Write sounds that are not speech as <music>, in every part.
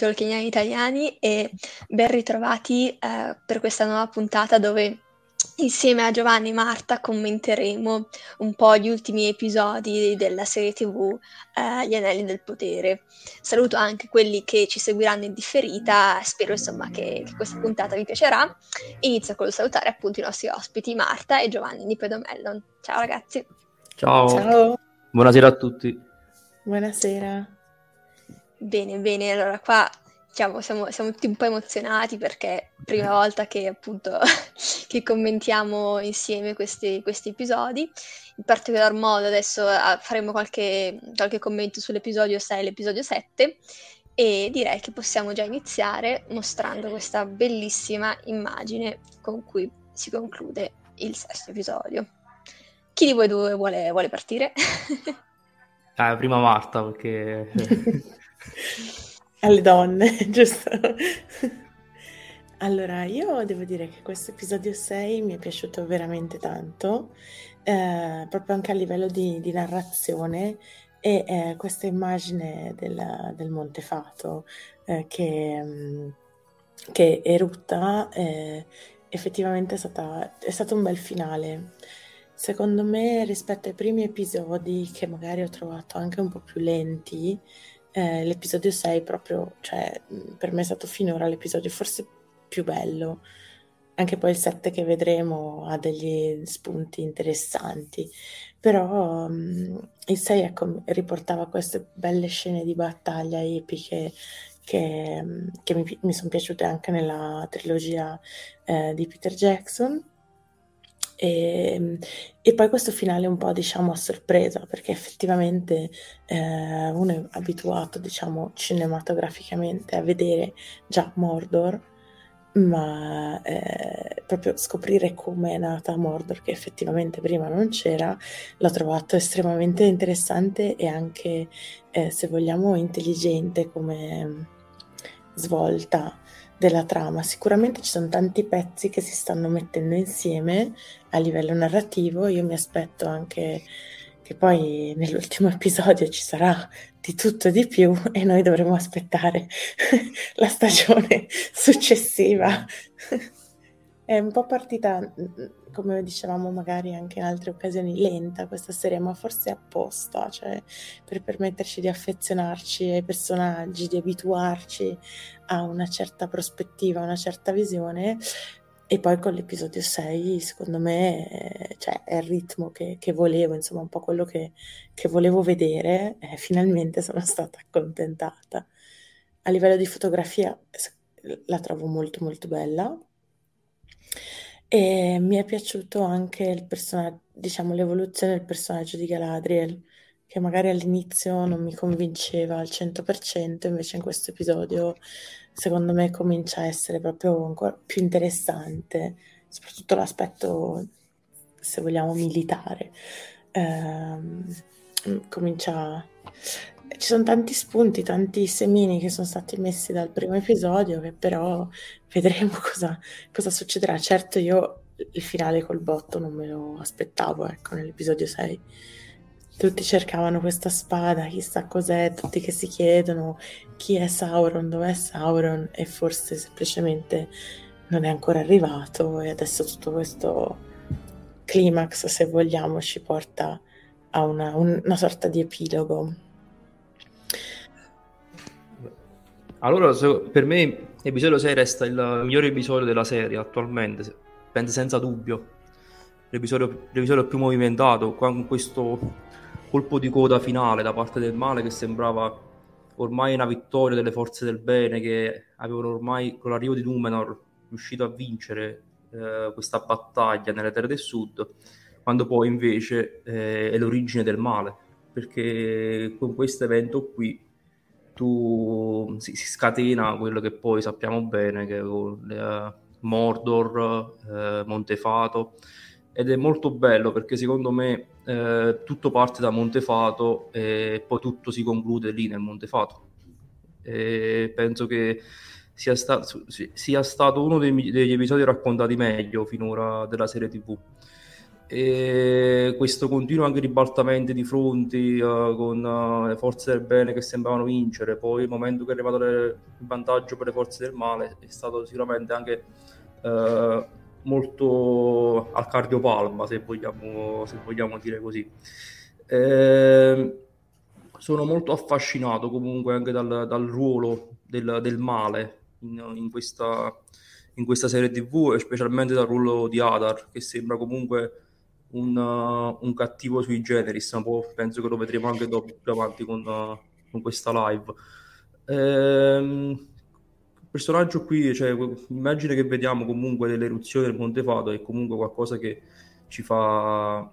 Tolkieniani italiani e ben ritrovati eh, per questa nuova puntata dove insieme a Giovanni e Marta commenteremo un po' gli ultimi episodi della serie tv eh, Gli Anelli del Potere. Saluto anche quelli che ci seguiranno in differita, spero insomma che, che questa puntata vi piacerà. Inizio col salutare appunto i nostri ospiti Marta e Giovanni di Pedomellon. Ciao ragazzi! Ciao! Ciao! Buonasera a tutti! Buonasera! Bene, bene, allora qua diciamo, siamo, siamo tutti un po' emozionati perché è prima volta che appunto <laughs> che commentiamo insieme questi, questi episodi. In particolar modo adesso ah, faremo qualche, qualche commento sull'episodio 6 e l'episodio 7 e direi che possiamo già iniziare mostrando questa bellissima immagine con cui si conclude il sesto episodio. Chi di voi due vuole, vuole partire? Eh, <laughs> prima Marta perché <laughs> <laughs> alle donne, <laughs> giusto? allora, io devo dire che questo episodio 6 mi è piaciuto veramente tanto, eh, proprio anche a livello di, di narrazione e eh, questa immagine del, del Monte Fato eh, che, mm, che erutta eh, effettivamente è, stata, è stato un bel finale. Secondo me, rispetto ai primi episodi, che magari ho trovato anche un po' più lenti, eh, l'episodio 6 proprio, cioè, per me è stato finora l'episodio forse più bello. Anche poi il 7 che vedremo ha degli spunti interessanti, però um, il 6 ecco, riportava queste belle scene di battaglia epiche che, che mi, mi sono piaciute anche nella trilogia eh, di Peter Jackson. E, e, poi questo finale un po' diciamo a sorpresa perché effettivamente eh, uno è abituato diciamo cinematograficamente a vedere già Mordor ma eh, proprio scoprire come è nata Mordor, che effettivamente prima non c'era, l'ho trovato estremamente interessante e anche, eh, se vogliamo, intelligente come svolta della trama. Sicuramente ci sono tanti pezzi che si stanno mettendo insieme a livello narrativo, io mi aspetto anche che poi nell'ultimo <laughs> episodio ci sarà di tutto e di più e noi dovremo aspettare <laughs> la stagione <laughs> successiva. È un po' partita, come dicevamo magari anche in altre occasioni, lenta questa serie, ma forse apposta, cioè per permetterci di affezionarci ai personaggi, di abituarci a una certa prospettiva, a una certa visione, e poi con l'episodio 6, secondo me, cioè, è il ritmo che, che, volevo, insomma, un po' quello che, che volevo vedere. Eh, finalmente sono stata accontentata. A livello di fotografia la trovo molto molto bella. E mi è piaciuto anche il personaggio, diciamo, l'evoluzione del personaggio di Galadriel, che magari all'inizio non mi convinceva al 100%, invece in questo episodio secondo me comincia a essere proprio ancora più interessante, soprattutto l'aspetto, se vogliamo, militare. Eh, comincia... Ci sono tanti spunti, tanti semini che sono stati messi dal primo episodio, che però vedremo <laughs> cosa, cosa succederà. Certo io il finale col botto non me lo aspettavo, ecco, nell'episodio 6 tutti cercavano questa spada, chissà cos'è, tutti che si chiedono chi è Sauron, dov'è Sauron e forse semplicemente non è ancora arrivato e adesso tutto questo climax, se vogliamo, ci porta a una, una sorta di epilogo. Allora, per me l'episodio 6 resta il migliore episodio della serie attualmente, penso senza dubbio. L'episodio, l'episodio più movimentato, con questo colpo di coda finale da parte del male che sembrava ormai una vittoria delle forze del bene che avevano ormai con l'arrivo di Numenor riuscito a vincere eh, questa battaglia nelle terre del sud quando poi invece eh, è l'origine del male perché con questo evento qui tu si, si, scatena quello che poi sappiamo bene che è uh, Mordor, uh, Montefato ed è molto bello perché secondo me eh, tutto parte da Montefato e poi tutto si conclude lì nel Montefato. E penso che sia, sta- sia stato uno dei, degli episodi raccontati meglio finora della serie TV. E questo continuo anche ribaltamento di fronti uh, con uh, le forze del bene che sembravano vincere, poi il momento che è arrivato il vantaggio per le forze del male è stato sicuramente anche uh, molto al cardiopalma, se vogliamo, se vogliamo dire così. Eh, sono molto affascinato comunque anche dal, dal ruolo del, del male in, in, questa, in, questa, serie tv e specialmente dal ruolo di Adar che sembra comunque un, uh, un cattivo sui generis penso che lo vedremo anche dopo più avanti con, uh, con questa live ehm, personaggio qui, cioè, immagine che vediamo comunque delle eruzioni del Monte Fato, è comunque qualcosa che ci fa...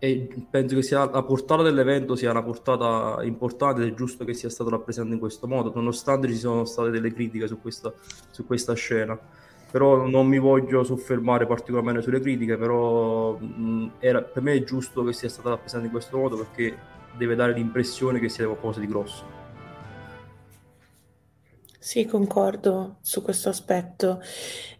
E penso che sia la portata dell'evento sia una portata importante ed è giusto che sia stato rappresentato in questo modo, nonostante ci siano state delle critiche su questa, su questa scena. Però non mi voglio soffermare particolarmente sulle critiche, però mh, era, per me è giusto che sia stata rappresentata in questo modo perché deve dare l'impressione che sia qualcosa di grosso. Sì, concordo su questo aspetto.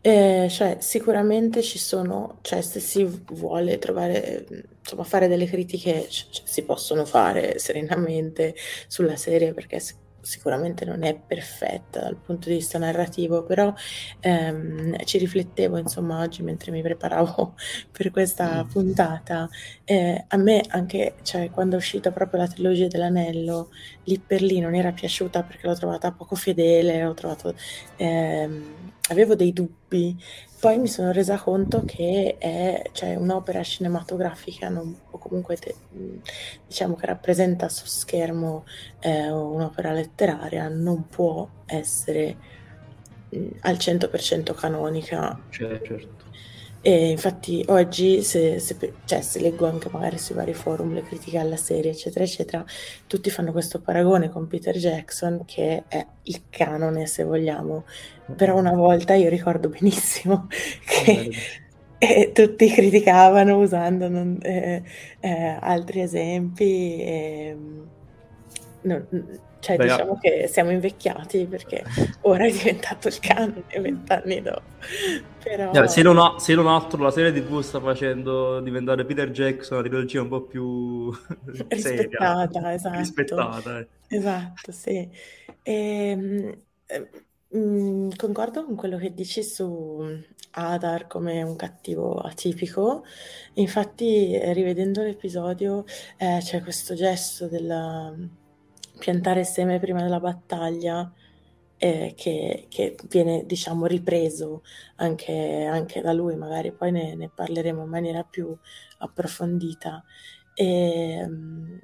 Eh, cioè, sicuramente ci sono, cioè, se si vuole trovare, insomma, fare delle critiche, c- c- si possono fare serenamente sulla serie perché sicuramente non è perfetta dal punto di vista narrativo, però ehm, ci riflettevo insomma oggi mentre mi preparavo <laughs> per questa mm. puntata. Eh, a me anche, cioè, quando è uscita proprio la trilogia dell'anello, lì per lì non era piaciuta perché l'ho trovata poco fedele, l'ho trovato, ehm, avevo dei dubbi dubbi. Poi mi sono resa conto che è cioè, un'opera cinematografica non, o comunque te, diciamo che rappresenta su schermo eh, un'opera letteraria non può essere mh, al 100% canonica. Cioè, certo. E infatti oggi, se, se, cioè, se, leggo anche magari sui vari forum le critiche alla serie, eccetera, eccetera, tutti fanno questo paragone con Peter Jackson, che è il canone, se vogliamo. Però una volta io ricordo benissimo <laughs> che <laughs> eh, tutti criticavano usando non, eh, eh, altri esempi. Ehm, non, cioè, Beh, diciamo no. che siamo invecchiati perché ora è diventato il canone vent'anni dopo. Però... Se, non ha, se, non altro, la serie TV sta facendo diventare Peter Jackson una trilogia un po' più <laughs> rispettata, seria. esatto. Rispettata, eh. Esatto, sì. E, ehm, eh, mm, concordo con quello che dici su Adar come un cattivo atipico. Infatti, rivedendo l'episodio, eh, c'è questo gesto della piantare seme prima della battaglia eh, che, che, viene diciamo ripreso anche, anche, da lui, magari poi ne, ne parleremo in maniera più approfondita. E, um,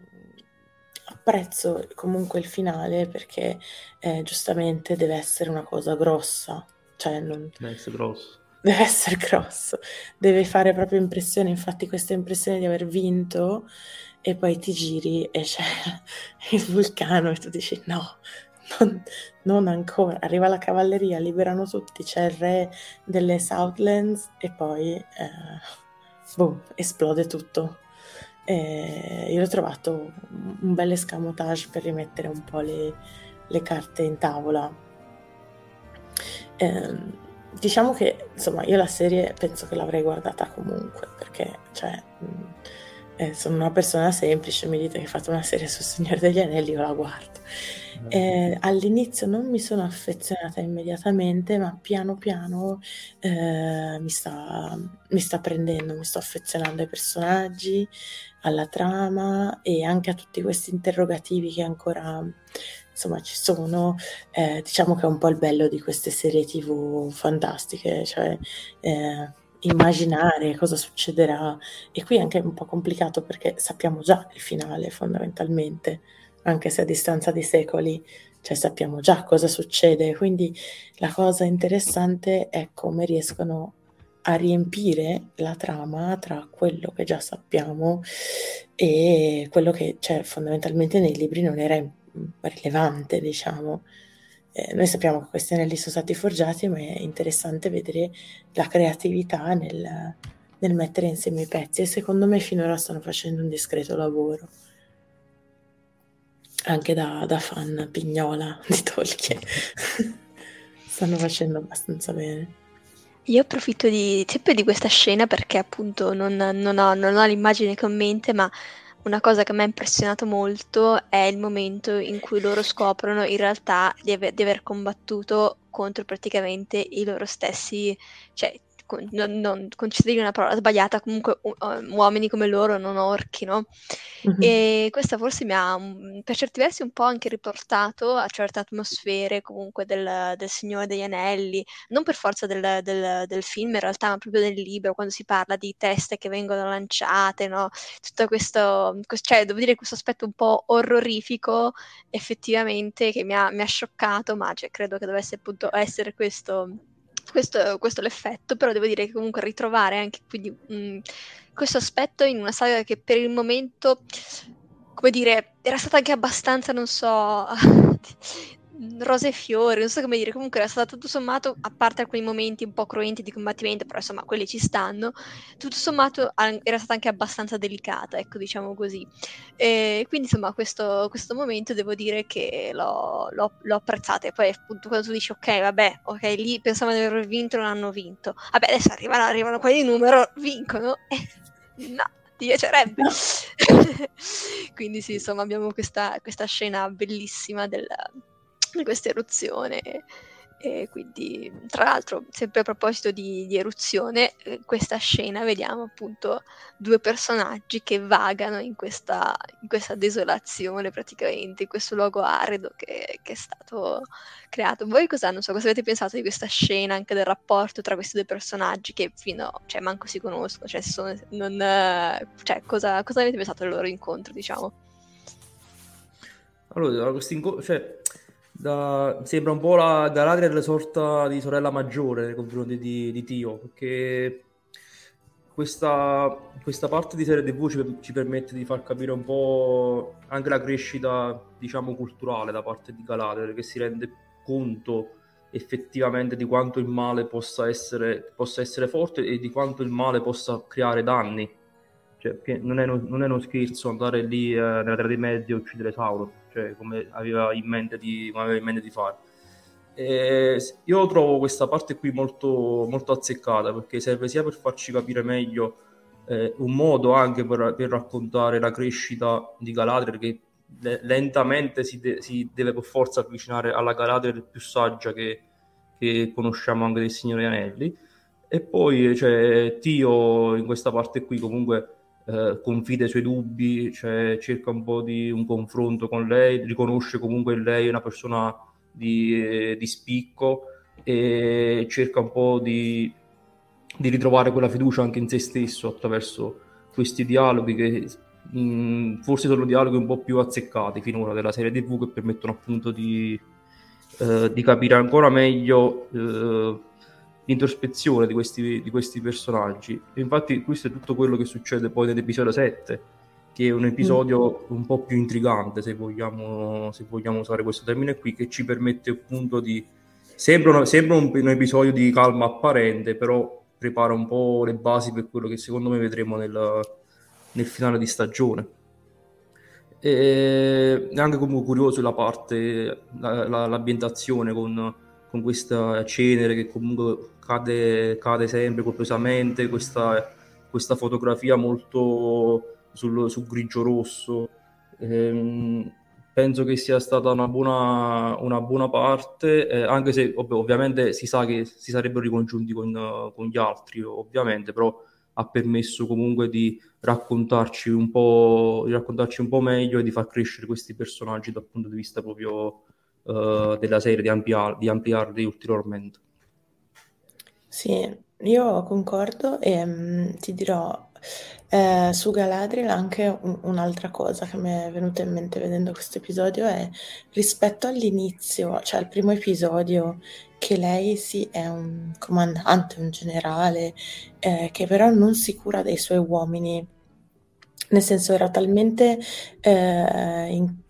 apprezzo comunque il finale perché eh, giustamente deve essere una cosa grossa, cioè non... Deve essere grosso. Deve essere grosso, deve fare proprio impressione, infatti questa impressione di aver vinto e poi ti giri e c'è il vulcano e tu dici no, non, non, ancora, arriva la cavalleria, liberano tutti, c'è il re delle Southlands e poi eh, boom, esplode tutto. E io ho trovato un bel escamotage per rimettere un po' le, le carte in tavola. Eh, diciamo che insomma io la serie penso che l'avrei guardata comunque perché cioè mh, eh, sono una persona semplice, mi dite che fate una serie sul Signore degli Anelli, io la guardo. Eh, all'inizio non mi sono affezionata immediatamente, ma piano piano eh, mi, sta, mi, sta, prendendo, mi sto affezionando ai personaggi, alla trama e anche a tutti questi interrogativi che ancora insomma ci sono. Eh, diciamo che è un po' il bello di queste serie tv fantastiche, cioè eh, immaginare cosa succederà. E qui è anche un po' complicato perché sappiamo già il finale fondamentalmente, anche se a distanza di secoli, cioè sappiamo già cosa succede. Quindi la cosa interessante è come riescono a riempire la trama tra quello che già sappiamo e quello che cioè, fondamentalmente nei libri non era rilevante, diciamo. Eh, noi sappiamo che questi anelli sono stati forgiati, ma è interessante vedere la creatività nel, nel mettere insieme i pezzi e secondo me finora stanno facendo un discreto lavoro. Anche da, da fan pignola <laughs> di Tolkien. <laughs> stanno facendo abbastanza bene. Io approfitto di, sempre di questa scena perché appunto non, non, ho, non ho l'immagine con mente, ma una cosa che mi ha impressionato molto è il momento in cui loro scoprono in realtà di, ave- di aver combattuto contro praticamente i loro stessi, cioè con, non, non consideri una parola sbagliata, comunque u- uomini come loro, non orchi, no? Mm-hmm. E questa forse mi ha um, per certi versi un po' anche riportato a certe atmosfere comunque del, del Signore degli Anelli, non per forza del, del, del, film in realtà, ma proprio del libro, quando si parla di teste che vengono lanciate, no? Tutto questo, cioè devo dire questo aspetto un po' orrorifico effettivamente che mi ha, mi ha scioccato, ma cioè, credo che dovesse appunto essere questo questo, questo, è l'effetto, però devo dire che comunque ritrovare anche quindi, mh, mm, questo aspetto in una saga che per il momento, come dire, era stata anche abbastanza, non so, rose e fiori, non so come dire, comunque era stata tutto sommato, a parte alcuni momenti un po' cruenti di combattimento, però insomma quelli ci stanno, tutto sommato era stata anche abbastanza delicata, ecco diciamo così. E quindi insomma questo, questo momento devo dire che l'ho, l'ho, l'ho apprezzato e poi appunto quando tu dici ok vabbè, ok lì pensavano di aver vinto, non hanno vinto, vabbè adesso arrivano, arrivano quelli di numero, vincono, eh, no ti piacerebbe. <laughs> Quindi sì, insomma, abbiamo questa, questa scena bellissima del, <laughs> questa eruzione. E quindi, tra l'altro, sempre a proposito di, di eruzione, eh, questa scena vediamo appunto due personaggi che vagano in questa, in questa desolazione praticamente, in questo luogo arido che, che, è stato creato. Voi cosa, non so, cosa avete pensato di questa scena, anche del rapporto tra questi due personaggi che fino, cioè manco si conoscono, cioè, sono, non, cioè cosa, cosa avete pensato del loro incontro, diciamo? Allora, questo incontro, cioè da, sembra un po' la Galadriel sorta di sorella maggiore nei confronti di, di Tio, perché questa, questa, parte di serie TV ci, ci, permette di far capire un po' anche la crescita, diciamo, culturale da parte di Galadriel, che si rende conto effettivamente di quanto il male possa essere, possa essere forte e di quanto il male possa creare danni. Cioè, non, è, non è uno scherzo andare lì eh, nella Terra dei Mezzi e uccidere Sauron cioè come aveva in mente di, aveva in mente di fare. E io trovo questa parte qui molto, molto azzeccata perché serve sia per farci capire meglio eh, un modo anche per, per, raccontare la crescita di Galadriel che lentamente si, de- si, deve per forza avvicinare alla Galadriel più saggia che, che conosciamo anche del Signore Anelli e poi cioè, Tio in questa parte qui comunque eh, confida i suoi dubbi, cioè cerca un po' di un confronto con lei, riconosce comunque lei una persona di, eh, di spicco e cerca un po' di, di, ritrovare quella fiducia anche in se stesso attraverso questi dialoghi che mh, mm, forse sono dialoghi un po' più azzeccati finora della serie TV che permettono appunto di, eh, di capire ancora meglio eh, l'introspezione di questi, di questi personaggi. E infatti questo è tutto quello che succede poi nell'episodio 7, che è un episodio mm. un po' più intrigante, se vogliamo, se vogliamo, usare questo termine qui, che ci permette appunto di... Sembra, una, sembra un, un, episodio di calma apparente, però prepara un po' le basi per quello che secondo me vedremo nel, nel finale di stagione. E anche comunque curioso la parte, la, la, l'ambientazione con, con questa cenere che comunque cade, cade sempre copiosamente, questa, questa fotografia molto sul, sul grigio-rosso. Ehm, penso che sia stata una buona, una buona parte, eh, anche se ov- ovviamente si sa che si sarebbero ricongiunti con, con, gli altri, ovviamente, però ha permesso comunque di raccontarci un po', di raccontarci un po' meglio e di far crescere questi personaggi dal punto di vista proprio uh, della serie, di, ampliar- di ampliarli ulteriormente. Sì, io concordo e mm, ti dirò, eh, su Galadriel anche un- un'altra cosa che mi è venuta in mente vedendo questo episodio è rispetto all'inizio, cioè al primo episodio, che lei sì è un comandante, un generale, eh, che però non si cura dei suoi uomini, nel senso era talmente eh, in-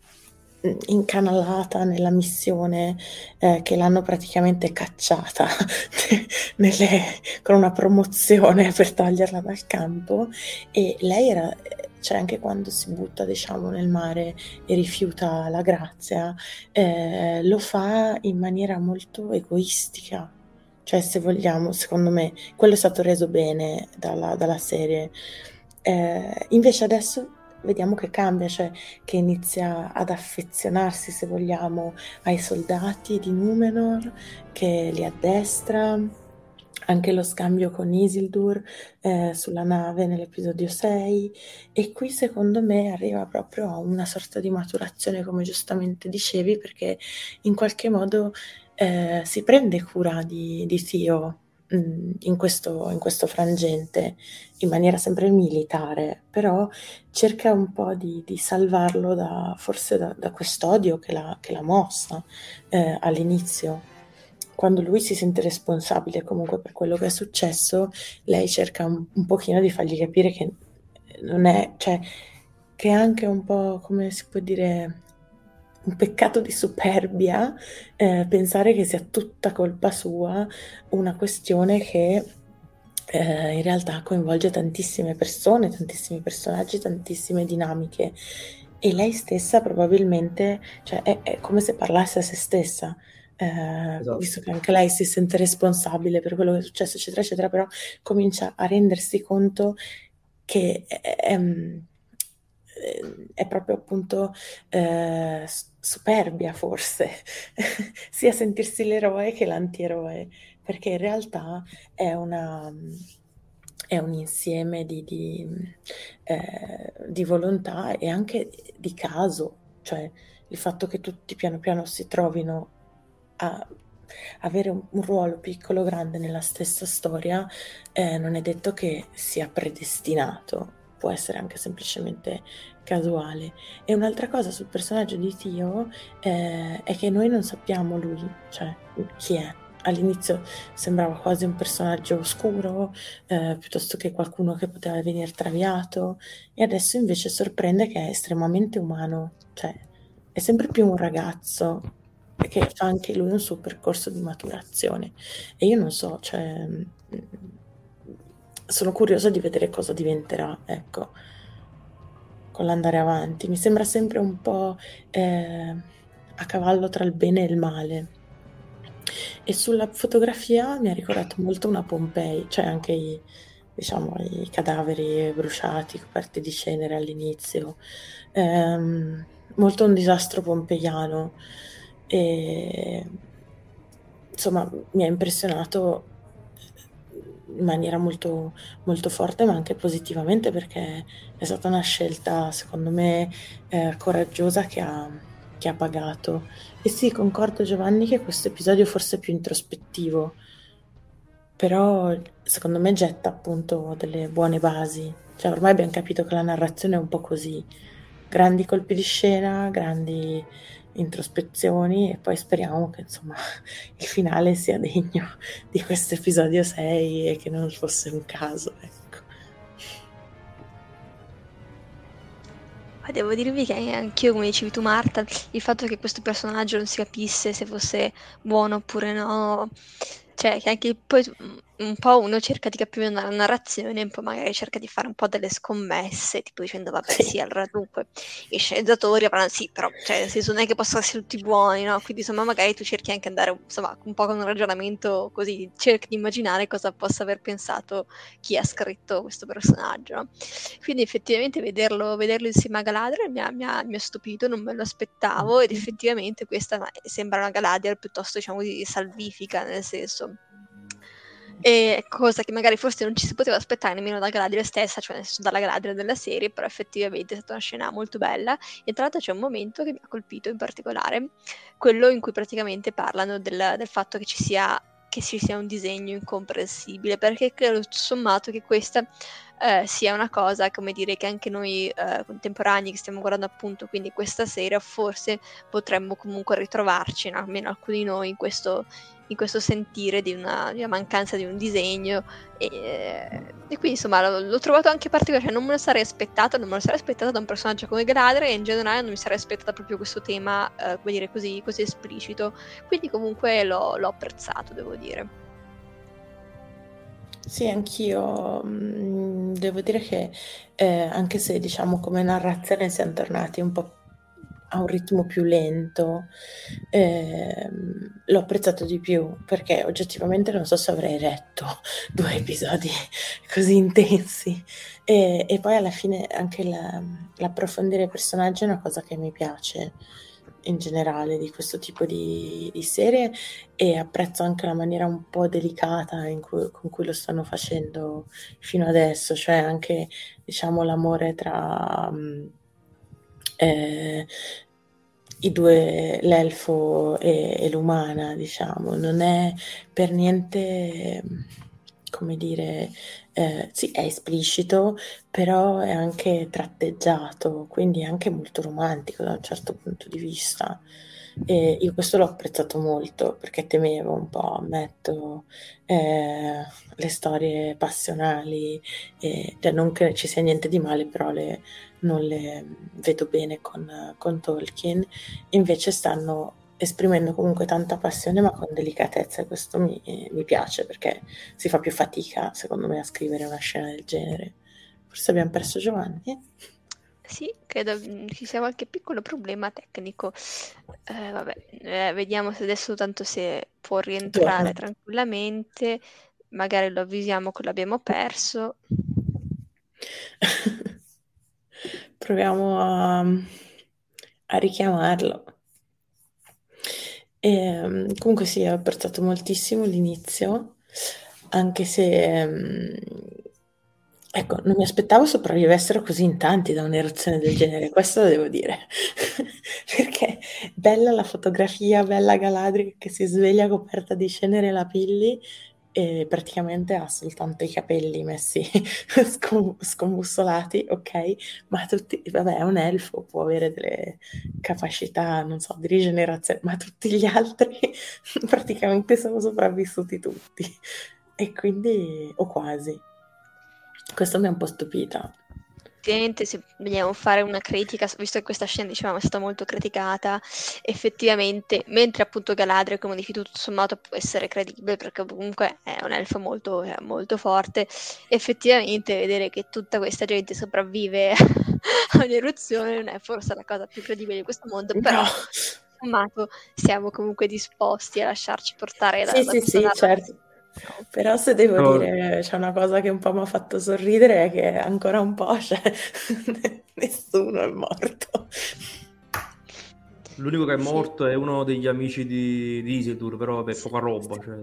incanalata nella missione eh, che l'hanno praticamente cacciata <laughs> nelle, con una promozione per toglierla dal campo. E lei era cioè anche quando si butta diciamo nel mare e rifiuta la grazia eh, lo fa in maniera molto egoistica. Cioè se vogliamo secondo me quello è stato reso bene dalla, dalla serie. Eh, invece adesso vediamo che cambia, cioè che inizia ad affezionarsi, se vogliamo, ai soldati di Numenor, che li addestra, anche lo scambio con Isildur eh, sulla nave nell'episodio 6 e qui secondo me arriva proprio a una sorta di maturazione come giustamente dicevi perché in qualche modo eh, si prende cura di, di In questo, in questo frangente in maniera sempre militare, però cerca un po' di, di salvarlo da, forse da, da quest'odio che l'ha, che l'ha mossa eh, all'inizio. Quando lui si sente responsabile comunque per quello che è successo, lei cerca un, un pochino di fargli capire che non è, cioè, che è anche un po', come si può dire, un peccato di superbia eh, pensare che sia tutta colpa sua una questione che eh, in realtà coinvolge tantissime persone, tantissimi personaggi, tantissime dinamiche e lei stessa probabilmente, cioè è, è come se parlasse a se stessa. Eh, esatto. visto che anche lei si sente responsabile per quello che è successo, eccetera, eccetera, però comincia a rendersi conto che è, è, eh, è proprio appunto eh, superbia forse, <laughs> sia sentirsi l'eroe che l'antieroe, perché in realtà è una è un insieme di, di, eh, di, volontà e anche di caso, cioè il fatto che tutti piano piano si trovino a avere un, un ruolo piccolo o grande nella stessa storia eh, non è detto che sia predestinato, può essere anche semplicemente casuale. E un'altra cosa sul personaggio di Tio eh, è che noi non sappiamo lui, cioè chi è all'inizio sembrava quasi un personaggio oscuro, eh, piuttosto che qualcuno che poteva venire traviato, e adesso invece sorprende che è estremamente umano, cioè è sempre più un ragazzo che fa anche lui un suo percorso di maturazione. E io non so, cioè, sono curiosa di vedere cosa diventerà, ecco, con l'andare avanti. Mi sembra sempre un po' eh, a cavallo tra il bene e il male e sulla fotografia mi ha ricordato molto una Pompei, cioè anche i, diciamo, i cadaveri bruciati, coperti di cenere all'inizio. Ehm, molto un disastro pompeiano. E, insomma, mi ha impressionato in maniera molto, molto forte, ma anche positivamente, perché è stata una scelta, secondo me, eh, coraggiosa che ha che ha pagato. E sì, concordo Giovanni che questo episodio forse è più introspettivo, però secondo me getta appunto delle buone basi. Cioè ormai abbiamo capito che la narrazione è un po' così. Grandi colpi di scena, grandi introspezioni e poi speriamo che insomma <laughs> il finale sia degno di questo episodio 6 e che non fosse un caso. Ecco. Devo dirvi che anch'io, come dicevi tu Marta, il fatto che questo personaggio non si capisse se fosse buono oppure no, cioè che anche poi un po' uno cerca di capire una narrazione, un po' magari cerca di fare un po' delle scommesse, tipo dicendo vabbè sì, sì allora dunque i sceneggiatori avranno sì, però cioè, nel senso non è che possono essere tutti buoni, no? Quindi insomma magari tu cerchi anche di andare insomma un po' con un ragionamento così, cerchi di immaginare cosa possa aver pensato chi ha scritto questo personaggio, no? Quindi effettivamente vederlo, vederlo insieme a Galadriel mi ha, mi, ha, mi ha stupito, non me lo aspettavo ed effettivamente questa sembra una Galadriel piuttosto diciamo così salvifica, nel senso e cosa che magari forse non ci si poteva aspettare nemmeno da Galadriel stessa, cioè dalla Galadriel della serie, però effettivamente è stata una scena molto bella. E tra l'altro c'è un momento che mi ha colpito in particolare, quello in cui praticamente parlano del, del fatto che ci sia che ci sia un disegno incomprensibile, perché credo sommato che questa eh, sia una cosa, come dire, che anche noi eh, contemporanei che stiamo guardando appunto quindi questa sera, forse potremmo comunque ritrovarci, no? almeno alcuni di noi, in questo, in questo sentire di una, di una, mancanza di un disegno e, e quindi insomma l'ho, l'ho, trovato anche particolare, cioè non me lo sarei aspettato, non me lo sarei aspettato da un personaggio come Gladre e in generale non mi sarei aspettata proprio questo tema, eh, come dire così, così esplicito, quindi comunque l'ho, l'ho apprezzato devo dire. Sì, anch'io mm, devo dire che eh, anche se diciamo come narrazione siamo tornati un po' a un ritmo più lento, eh, l'ho apprezzato di più perché oggettivamente non so se avrei retto <laughs> due episodi <laughs> così intensi. E, e poi alla fine anche la, l'approfondire i personaggi è una cosa che mi piace in generale di questo tipo di, di, serie e apprezzo anche la maniera un po' delicata cui, con cui lo stanno facendo fino adesso, cioè anche diciamo l'amore tra mm, eh, i due, l'elfo e, e, l'umana, diciamo, non è per niente, come dire, eh, sì, è esplicito, però è anche tratteggiato, quindi è anche molto romantico da un certo punto di vista. E io questo l'ho apprezzato molto perché temevo un po', ammetto, eh, le storie passionali, e, cioè non che ci sia niente di male, però le, non le vedo bene con, con Tolkien, invece stanno esprimendo comunque tanta passione ma con delicatezza e questo mi, mi, piace perché si fa più fatica secondo me a scrivere una scena del genere. Forse abbiamo perso Giovanni? Sì, credo mm, ci sia qualche piccolo problema tecnico. Eh, vabbè, eh, vediamo se adesso tanto se può rientrare tranquillamente, magari lo avvisiamo che l'abbiamo perso. <laughs> Proviamo a, a richiamarlo. E, ehm, comunque sì, ho apprezzato moltissimo l'inizio, anche se um, ecco, non mi aspettavo sopravvivessero così in tanti da un'eruzione del genere, questo lo devo dire. <laughs> Perché bella la fotografia, bella Galadriel che si sveglia coperta di cenere e lapilli e praticamente ha soltanto i capelli messi <laughs> scom- scombussolati, ok? Ma tutti, vabbè, è un elfo, può avere delle capacità, non so, di rigenerazione, ma tutti gli altri <laughs> praticamente sono sopravvissuti tutti. E quindi, o quasi. Questo mi ha un po' stupita effettivamente se vogliamo fare una critica, visto che questa scena dicevamo è stata molto criticata, effettivamente, mentre appunto Galadriel, come dici tutto sommato può essere credibile perché comunque è un elfo molto, molto forte, effettivamente vedere che tutta questa gente sopravvive <laughs> a un'eruzione non è forse la cosa più credibile di questo mondo, però... No. Sommato, siamo comunque disposti a lasciarci portare da, sì, da sì, sì, certo però se devo no. dire, c'è una cosa che un po' mi ha fatto sorridere è che ancora un po' cioè, <laughs> nessuno è morto. L'unico che è morto sì. è uno degli amici di, di Isildur, però per poca roba. Cioè...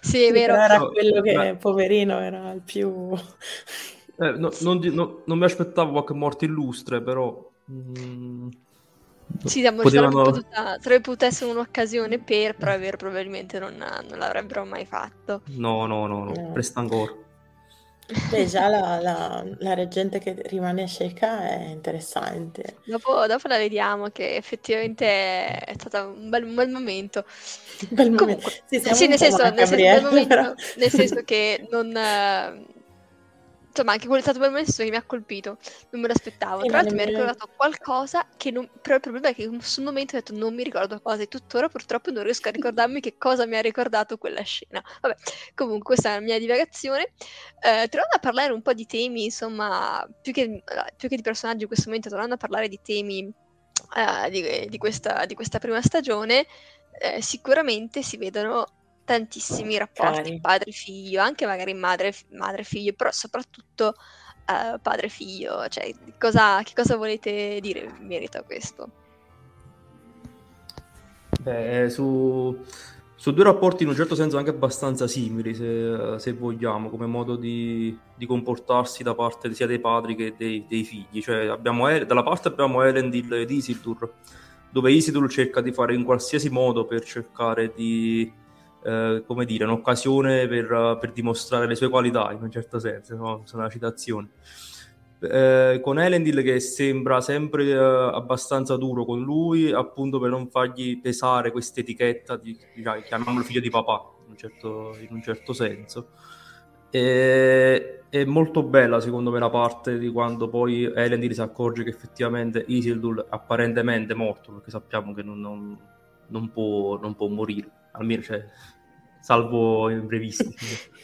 sì, è vero. era quello che, Beh. poverino, era il più... Eh, no, non, no, non, mi aspettavo qualche morte illustre, però... Mm sì, amore, Potevano... sarebbe, potuta, sarebbe potuta essere un'occasione per, però è vero, probabilmente non, non l'avrebbero mai fatto. No, no, no, no. Eh. presta ancora. Beh, già la, la, la, reggente che rimane cieca è interessante. Dopo, dopo, la vediamo che effettivamente è stato un bel, un bel momento. Un bel momento. Comunque, sì, sì nel, senso, nel, senso, momento, nel senso che non insomma, anche quello è stato per me che mi ha colpito. Non me l'aspettavo. Tra l'altro mi ha ricordato qualcosa che non... Però il problema è che sul momento ho detto non mi ricordo cosa e tuttora purtroppo non riesco a ricordarmi che cosa mi ha ricordato quella scena. Vabbè, comunque questa è la mia divagazione. Eh, tornando a parlare un po' di temi, insomma, più che, più che di personaggi in questo momento, tornando a parlare di temi eh, di, di, questa, di, questa, prima stagione, eh, sicuramente si vedono tantissimi rapporti padre-figlio, anche magari madre-figlio, però soprattutto uh, padre-figlio. Cioè, cosa, che cosa volete dire in merito a questo? Beh, su, su, due rapporti in un certo senso anche abbastanza simili, se, se vogliamo, come modo di, di, comportarsi da parte sia dei padri che dei, dei figli. Cioè, abbiamo, dalla parte abbiamo Elendil ed Isildur, dove Isildur cerca di fare in qualsiasi modo per cercare di eh, come dire, un'occasione per, per, dimostrare le sue qualità, in un certo senso, no? sono una citazione. Eh, con Elendil che sembra sempre eh, abbastanza duro con lui, appunto per non fargli pesare questa etichetta di, diciamo, chiamiamolo figlio di papà, in un certo, in un certo senso. E, è molto bella secondo me la parte di quando poi Elendil si accorge che effettivamente Isildur apparentemente è morto, perché sappiamo che non, non, non, può, non può morire almeno cioè, salvo imprevisti.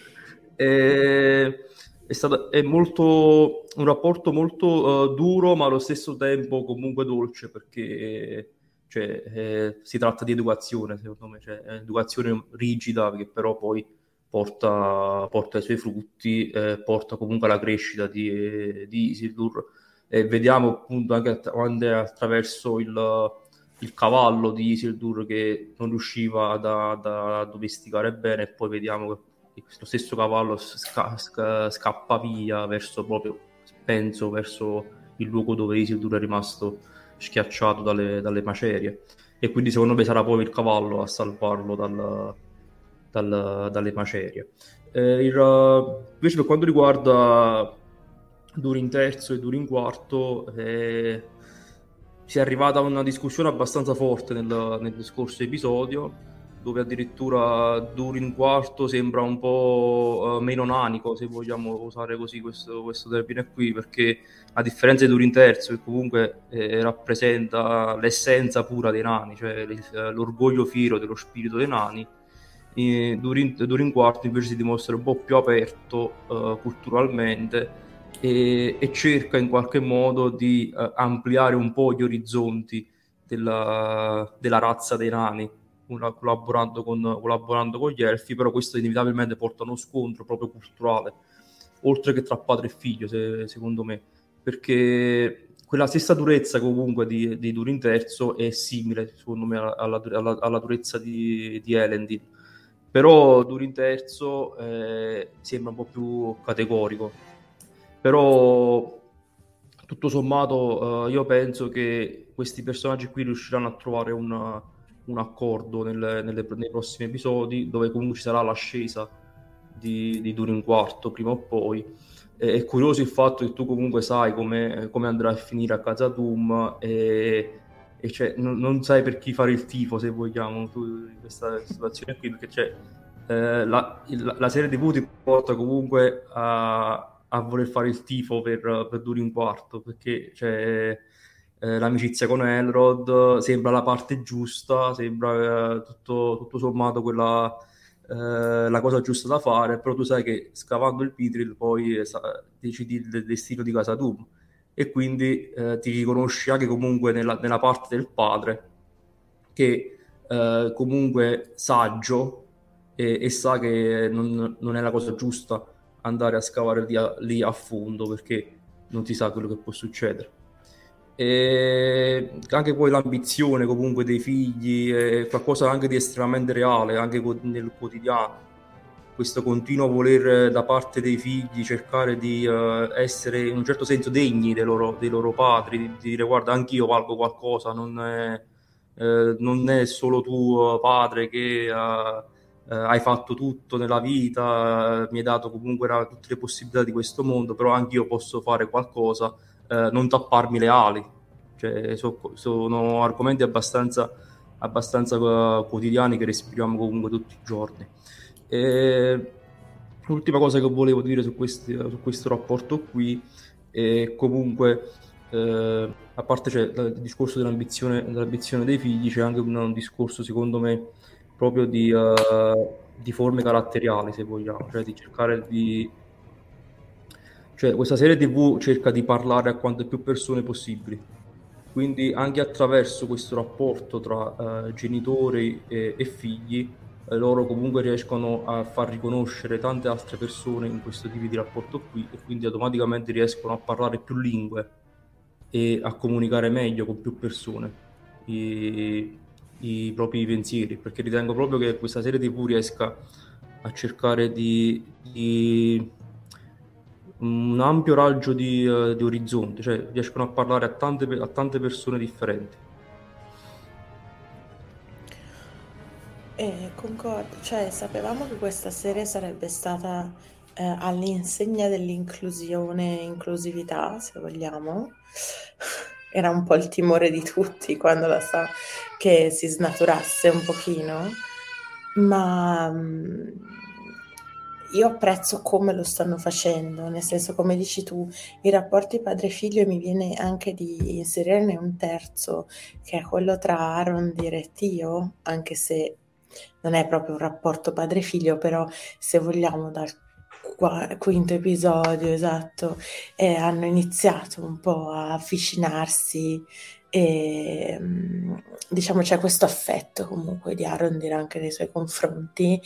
<laughs> e, è, stato, è molto, un rapporto molto uh, duro, ma allo stesso tempo comunque dolce, perché cioè, eh, si tratta di educazione, secondo me, cioè, educazione rigida che però poi porta, porta i suoi frutti, eh, porta comunque alla crescita di, di Isildur. E vediamo appunto anche attraverso il, il cavallo di Isildur che non riusciva da, da domesticare bene e poi vediamo che questo stesso cavallo sca- sca- scappa via verso proprio, penso, verso il luogo dove Isildur è rimasto schiacciato dalle, dalle macerie e quindi secondo me sarà poi il cavallo a salvarlo dal, dal, dalle macerie. Eh, il, invece per quanto riguarda Durin terzo e Durin quarto, eh, si è arrivata a una discussione abbastanza forte nel, nel scorso episodio dove addirittura Durin quarto sembra un po' uh, meno nanico, se vogliamo usare così questo, questo, termine qui, perché a differenza di Durin terzo, che comunque eh, rappresenta l'essenza pura dei nani, cioè l'orgoglio fiero dello spirito dei nani, eh, Durin, Durin quarto invece si dimostra un po' più aperto uh, culturalmente e, e cerca in qualche modo di uh, ampliare un po' gli orizzonti della, della razza dei nani, una, collaborando, con, collaborando con gli elfi, però questo inevitabilmente porta a uno scontro proprio culturale, oltre che tra padre e figlio, se, secondo me. perché quella stessa durezza comunque di, di Durin terzo è simile secondo me alla, alla, alla durezza di, di Elendil però Durin terzo eh, sembra un po' più categorico però tutto sommato eh, io penso che questi personaggi qui riusciranno a trovare un, un accordo nelle, nelle, nei prossimi episodi dove comunque ci sarà l'ascesa di, di Durin quarto prima o poi. È curioso il fatto che tu comunque sai come, come andrà a finire a casa Doom e, e cioè, non, non, sai per chi fare il tifo se vogliamo tu, in questa situazione qui perché c'è eh, la, il, la, serie TV ti porta comunque a, a voler fare il tifo per, per Durin quarto perché c'è eh, l'amicizia con Elrod sembra la parte giusta sembra eh, tutto, tutto sommato quella eh, la cosa giusta da fare, però tu sai che scavando il Pitril poi eh, decidi il destino di Casa Doom e quindi eh, ti riconosci anche comunque nella, nella parte del padre che eh, comunque saggio e, e sa che non, non, è la cosa giusta andare a scavare lì a, lì a fondo perché non si sa quello che può succedere. E anche poi l'ambizione comunque dei figli è qualcosa anche di estremamente reale anche nel quotidiano. Questo continuo voler da parte dei figli cercare di uh, essere in un certo senso degni dei loro, dei loro padri di, di, dire guarda anch'io valgo qualcosa non è, eh, non è solo tu padre che uh, uh, hai fatto tutto nella vita mi hai dato comunque tutte le possibilità di questo mondo però anch'io posso fare qualcosa eh, non tapparmi le ali. Cioè, so, sono argomenti abbastanza, abbastanza uh, quotidiani che respiriamo comunque tutti i giorni. E l'ultima cosa che volevo dire su, questi, su questo rapporto qui è comunque, eh, a parte cioè, il discorso dell'ambizione, dell'ambizione, dei figli, c'è anche un, un discorso secondo me proprio di, uh, di forme caratteriali, se vogliamo, cioè di cercare di cioè, questa serie TV cerca di parlare a quante più persone possibili. Quindi anche attraverso questo rapporto tra eh, genitori e, e figli, eh, loro comunque riescono a far riconoscere tante altre persone in questo tipo di rapporto qui e quindi automaticamente riescono a parlare più lingue e a comunicare meglio con più persone i, i propri pensieri, perché ritengo proprio che questa serie TV riesca a cercare di, di un ampio raggio di, uh, di orizzonte, cioè riescono a parlare a tante, a tante persone differenti. Eh, concordo, cioè sapevamo che questa serie sarebbe stata eh, all'insegna dell'inclusione inclusività, se vogliamo. Era un po' il timore di tutti quando la sa che si snaturasse un pochino, ma mm, io apprezzo come lo stanno facendo, nel senso, come dici tu, i rapporti padre-figlio mi viene anche di inserirne un terzo, che è quello tra Arondir e Tio, anche se non è proprio un rapporto padre-figlio, però se vogliamo dal quinto episodio, esatto, eh, hanno iniziato un po' a avvicinarsi e diciamo c'è questo affetto comunque di Arondir anche nei suoi confronti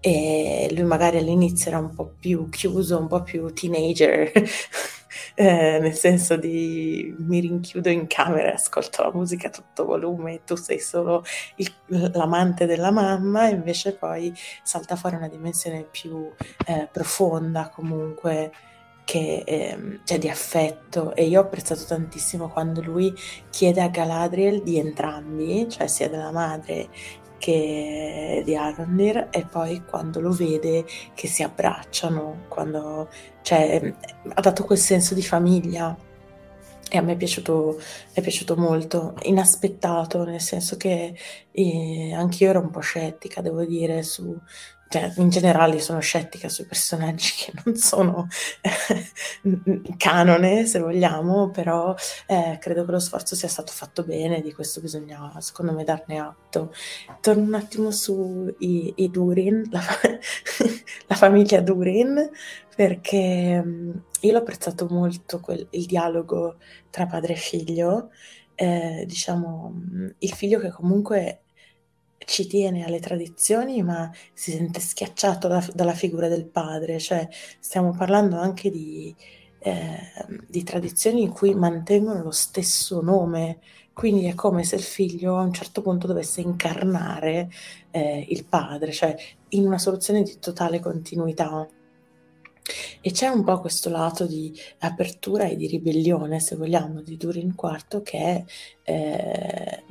e lui magari all'inizio era un po' più chiuso, un po' più teenager, <laughs> eh, nel senso di mi rinchiudo in camera e ascolto la musica a tutto volume e tu sei solo il, l'amante della mamma, invece poi salta fuori una dimensione più eh, profonda comunque che eh, cioè di affetto. E io ho apprezzato tantissimo quando lui chiede a Galadriel di entrambi, cioè sia della madre che di Arondir e poi quando lo vede che si abbracciano, quando, cioè, ha dato quel senso di famiglia. E a me è piaciuto, è piaciuto molto, inaspettato, nel senso che eh, anch'io ero un po' scettica, devo dire, su, cioè, in generale sono scettica sui personaggi che non sono eh, canone, se vogliamo, però eh, credo che lo sforzo sia stato fatto bene, di questo bisogna secondo me darne atto. Torno un attimo su i, Durin, la, <laughs> la, famiglia Durin, perché mm, io l'ho apprezzato molto quel, il dialogo tra padre e figlio, eh, diciamo mm, il figlio che comunque ci tiene alle tradizioni, ma si sente schiacciato da, dalla figura del padre, cioè stiamo parlando anche di, eh, di tradizioni in cui mantengono lo stesso nome, quindi è come se il figlio a un certo punto dovesse incarnare eh, il padre, cioè in una soluzione di totale continuità. E c'è un po' questo lato di apertura e di ribellione, se vogliamo, di Durin IV che è eh,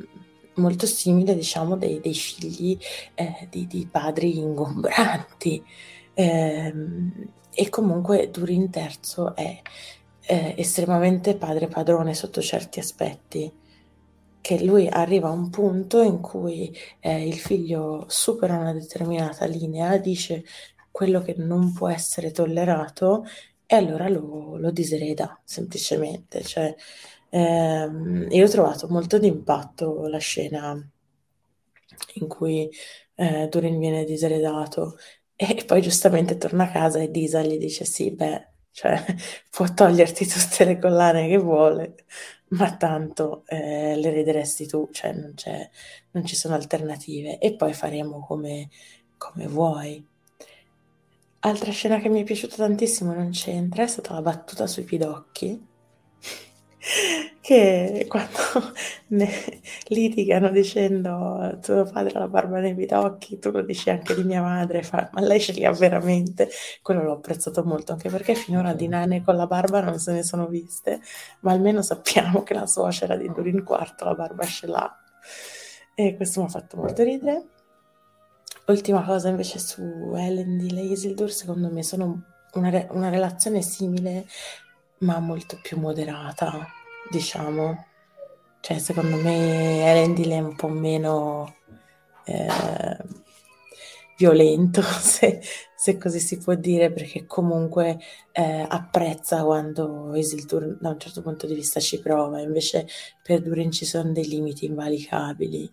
molto simile, diciamo, dei, dei figli eh, di, di, padri ingombranti. Eh, e comunque Durin III è estremamente padre padrone sotto certi aspetti che lui arriva a un punto in cui eh, il figlio supera una determinata linea, dice quello che non può essere tollerato e allora lo, lo disereda semplicemente. Cioè, ehm, io ho trovato molto d'impatto la scena in cui eh, Durin viene diseredato e <laughs> poi giustamente torna a casa e Disa gli dice sì, beh, cioè, <laughs> può toglierti tutte le collane che vuole, ma tanto eh, le rideresti tu, cioè non, non, ci sono alternative e poi faremo come, come vuoi. Altra scena che mi è piaciuta tantissimo, non c'entra, è stata la battuta sui pidocchi che quando <laughs> litigano dicendo tuo padre ha la barba nei pidocchi, tu lo dici anche di mia madre, fa, ma lei ce li ha veramente? Quello l'ho apprezzato molto, anche perché finora di nane con la barba non se ne sono viste, ma almeno sappiamo che la suocera di Durin IV la barba ce l'ha. E questo mi ha fatto molto ridere. Ultima cosa invece su Elendil e Isildur, secondo me sono una, re- una relazione simile ma molto più moderata diciamo. Cioè, secondo me Elendil è un po' meno eh, violento, <laughs> se, se, così si può dire, perché comunque eh, apprezza quando Isildur da un certo punto di vista ci prova, invece per Durin ci sono dei limiti invalicabili.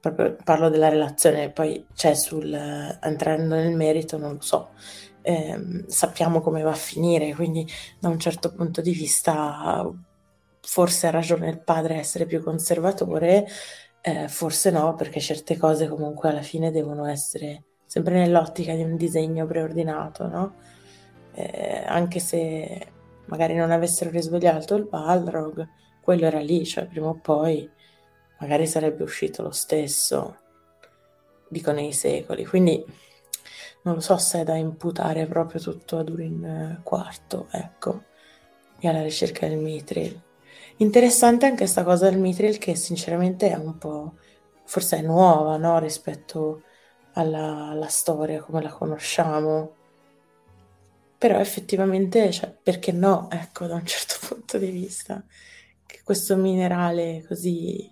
Proprio parlo della relazione, poi c'è sul entrando nel merito, non lo so. Eh, sappiamo come va a finire, quindi da un certo punto di vista forse ha ragione il padre a essere più conservatore, eh, forse no, perché certe cose comunque alla fine devono essere sempre nell'ottica di un disegno preordinato, no? Eh, anche se magari non avessero risvegliato il Balrog, quello era lì, cioè prima o poi magari sarebbe uscito lo stesso, dico nei secoli, quindi non lo so se è da imputare proprio tutto a Durin IV, ecco, e alla ricerca del Mithril. Interessante anche questa cosa del Mithril che sinceramente è un po', forse è nuova, no? Rispetto alla, alla storia come la conosciamo. Però effettivamente, cioè, perché no? Ecco, da un certo <laughs> punto di vista, che questo minerale così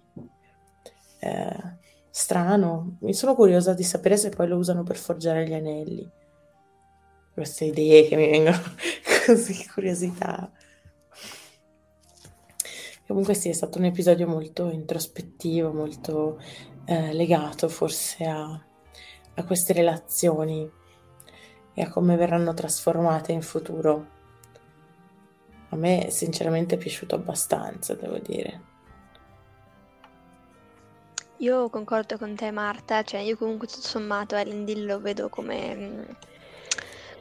eh, strano, mi sono curiosa di sapere se poi lo usano per forgiare gli anelli. Queste idee che mi vengono <laughs> così, curiosità. Comunque sì, è stato un episodio molto introspettivo, molto eh, legato forse a, a queste relazioni e a come verranno trasformate in futuro. A me sinceramente è piaciuto abbastanza, devo dire. Io concordo con te Marta, cioè io comunque tutto sommato Elendil lo vedo come mm,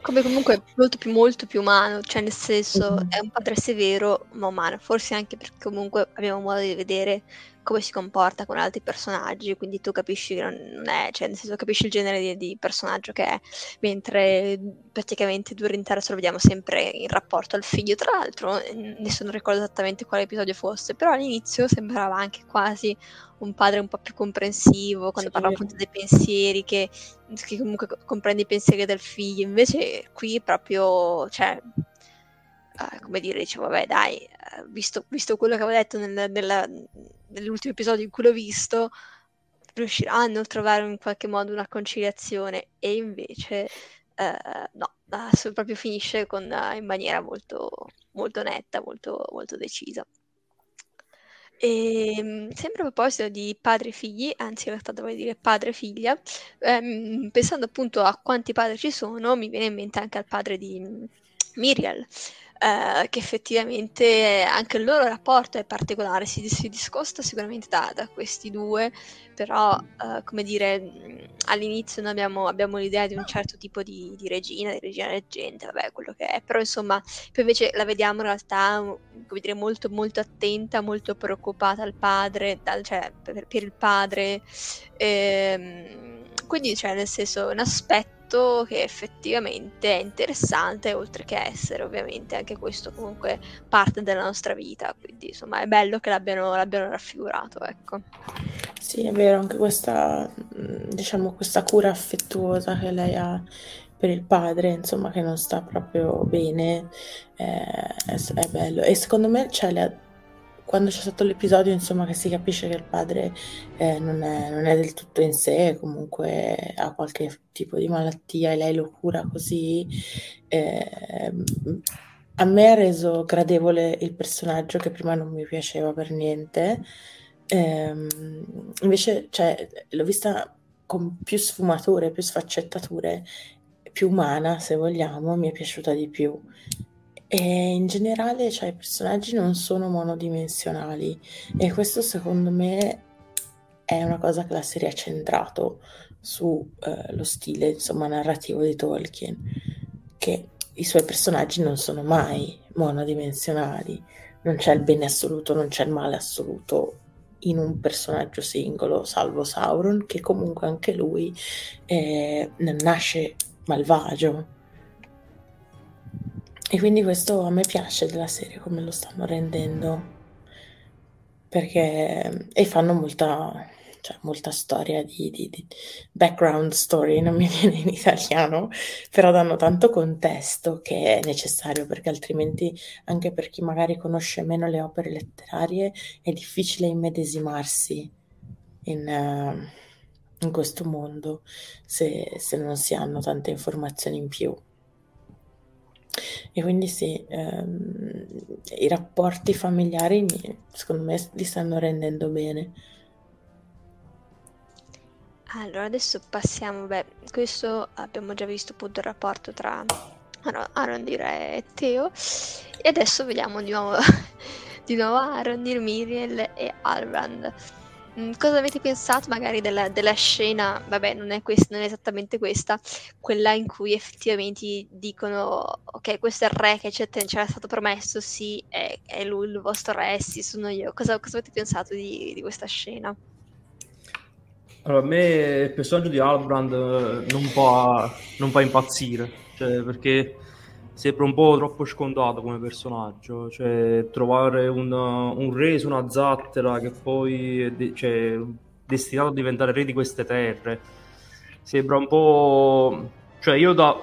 come comunque molto più, molto più umano, cioè nel senso mm-hmm. è un padre severo ma umano, forse anche perché comunque abbiamo modo di vedere come si comporta con altri personaggi, quindi tu capisci che non è, cioè nel senso capisci il genere di, di personaggio che è, mentre praticamente Durin Terzo lo vediamo sempre in rapporto al figlio, tra l'altro nessuno ricorda esattamente quale episodio fosse, però all'inizio sembrava anche quasi un padre un po' più comprensivo, quando sì, parla appunto dei pensieri, che, che, comunque comprende i pensieri del figlio, invece qui proprio, cioè, uh, come dire, dicevo, vabbè dai, uh, visto, visto, quello che avevo detto nel, nella, nell'ultimo episodio in cui l'ho visto, riusciranno a trovare in qualche modo una conciliazione e invece uh, no, proprio finisce con, in maniera molto, molto netta, molto, molto decisa. E, ehm, sempre a proposito di padre e figli, anzi in realtà dovrei dire padre e figlia, ehm, pensando appunto a quanti padri ci sono, mi viene in mente anche al padre di Miriel, eh, che effettivamente anche il loro rapporto è particolare, si, si discosta sicuramente da, da, questi due, però eh, come dire, all'inizio noi abbiamo, abbiamo, l'idea di un certo tipo di, di, regina, di regina reggente, vabbè, quello che è, però insomma, poi invece la vediamo in realtà, come dire, molto molto attenta, molto preoccupata al padre, dal, cioè per, per, il padre, ehm, quindi cioè nel senso un aspetto fatto che effettivamente è interessante, oltre che essere ovviamente anche questo comunque parte della nostra vita, quindi insomma è bello che l'abbiano, l'abbiano raffigurato, ecco. Sì, è vero, anche questa, diciamo, questa cura affettuosa che lei ha per il padre, insomma, che non sta proprio bene, è, è, è bello. E secondo me, cioè, le, quando c'è stato l'episodio, insomma, che si capisce che il padre eh, non, è, non, è, del tutto in sé, comunque ha qualche tipo di malattia e lei lo cura così, eh, a me ha reso gradevole il personaggio che prima non mi piaceva per niente. Eh, invece, cioè, l'ho vista con più sfumature, più sfaccettature, più umana, se vogliamo, mi è piaciuta di più. E in generale, cioè, i personaggi non sono monodimensionali e questo secondo me è una cosa che la serie ha centrato sullo eh, stile, insomma, narrativo di Tolkien, che i suoi personaggi non sono mai monodimensionali, non c'è il bene assoluto, non c'è il male assoluto in un personaggio singolo, salvo Sauron, che comunque anche lui eh, nasce malvagio, e quindi questo a me piace della serie, come lo stanno rendendo, perché... e fanno molta, cioè, molta storia di, di, di, background story, non mi <laughs> viene in italiano, però danno tanto contesto che è necessario, perché altrimenti anche per chi magari conosce meno le opere letterarie è difficile immedesimarsi in... Uh, in questo mondo se, se non si hanno tante informazioni in più. E quindi sì, ehm, i rapporti familiari mi- secondo me li stanno rendendo bene. Allora, adesso passiamo, beh, questo abbiamo già visto appunto il rapporto tra Arondir e Teo e adesso vediamo di nuovo, <laughs> di nuovo Arondir, Miriel e Albrand. Mm, cosa avete pensato magari della, della scena? Vabbè, non è, quest- non è esattamente questa, quella in cui effettivamente dicono: Ok, questo è il re che ci era stato promesso, sì, è, è, lui il vostro re, sì, sono io. Cosa, cosa avete pensato di, di, questa scena? Allora, a me il personaggio di Albrand eh, non fa, non fa impazzire, cioè, perché sembra un po' troppo scontato come personaggio, cioè trovare un, un re su una zattera che poi è de- cioè, destinato a diventare re di queste terre, sembra un po'... cioè io da...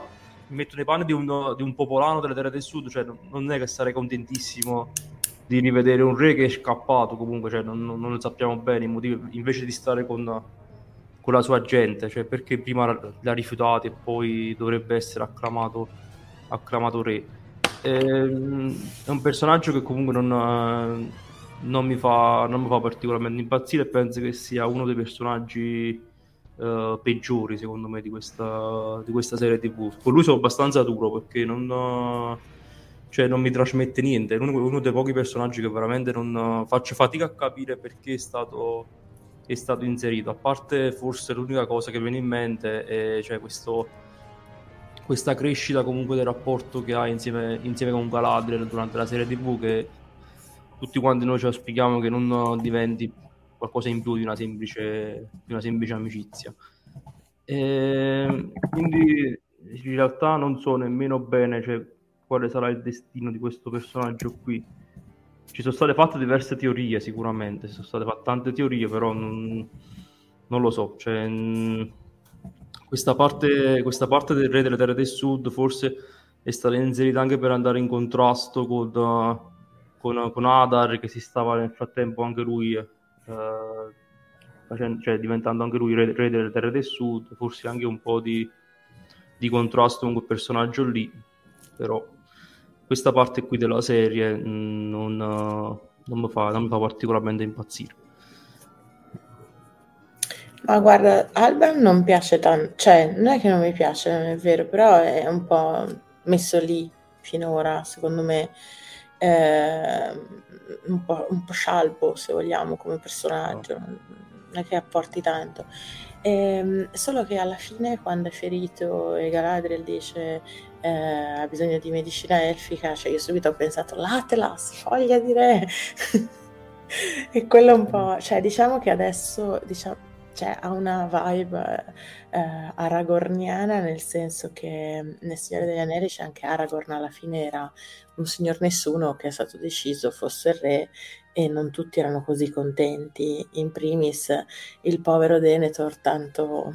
metto nei panni di un, di un popolano delle terre del sud, cioè non è che sarei contentissimo di rivedere un re che è scappato comunque, cioè non, non sappiamo bene i motivi, invece di stare con, con la sua gente, cioè perché prima l'ha rifiutato e poi dovrebbe essere acclamato acclamato re. Ehm, è un personaggio che comunque non, non, mi fa, non mi fa particolarmente impazzire e penso che sia uno dei personaggi uh, peggiori secondo me di questa, di questa, serie tv. Con lui sono abbastanza duro perché non, cioè, non mi trasmette niente, è uno, uno, dei pochi personaggi che veramente non faccio fatica a capire perché è stato, è stato inserito. A parte forse l'unica cosa che viene in mente è cioè, questo questa crescita comunque del rapporto che ha insieme, insieme con Galadriel durante la serie tv che tutti quanti noi ci auspichiamo che non diventi qualcosa in più di una semplice, di una semplice amicizia. E ehm, quindi in realtà non so nemmeno bene cioè, quale sarà il destino di questo personaggio qui. Ci sono state fatte diverse teorie sicuramente, ci sono state fatte tante teorie, però non, non lo so. Cioè, questa parte, questa parte del Re delle Terre del Sud forse è stata inserita anche per andare in contrasto con, con, con Adar che si stava nel frattempo anche lui eh, cioè, diventando anche lui re, re, delle Terre del Sud forse anche un po' di, di contrasto con quel personaggio lì però questa parte qui della serie mm, non, non, mi, fa, non mi fa particolarmente impazzire ma guarda, Alban non piace tanto, cioè non è che non mi piace, non è vero, però è un po' messo lì finora, secondo me, eh, un, po', un po' scialbo, se vogliamo, come personaggio, non è che apporti tanto. Eh, solo che alla fine, quando è ferito e Galadriel dice eh, ha bisogno di medicina elfica, cioè io subito ho pensato l'Atlas, foglia di re. <laughs> e quello un po', cioè diciamo che adesso diciamo, cioè, ha una vibe eh, aragorniana nel senso che nel Signore degli Anelli c'è anche Aragorn alla fine era un signor nessuno che è stato deciso fosse il re e non tutti erano così contenti in primis il povero Denethor tanto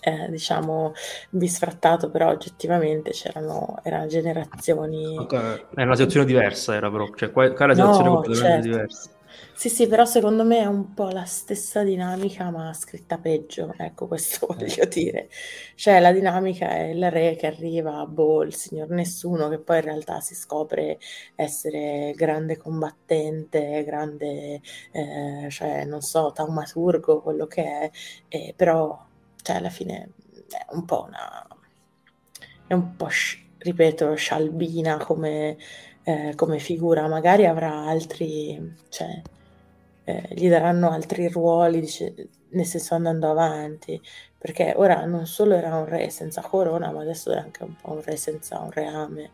eh, diciamo bisfrattato però oggettivamente c'erano erano generazioni okay. è una situazione diversa era però cioè qua, qua è una situazione no, completamente certo. diversa sì, sì, però secondo me è un po' la stessa dinamica, ma scritta peggio, ecco questo <laughs> voglio dire. Cioè la dinamica è il re che arriva, boh, il signor nessuno, che poi in realtà si scopre essere grande combattente, grande, eh, cioè non so, taumaturgo, quello che è, eh, però cioè alla fine è un po' una... è un po', ripeto, scialbina come... Eh, come figura, magari avrà altri, cioè, eh, gli daranno altri ruoli, dice, nel senso andando avanti, perché ora non solo era un re senza corona, ma adesso è anche un po' un re senza un reame.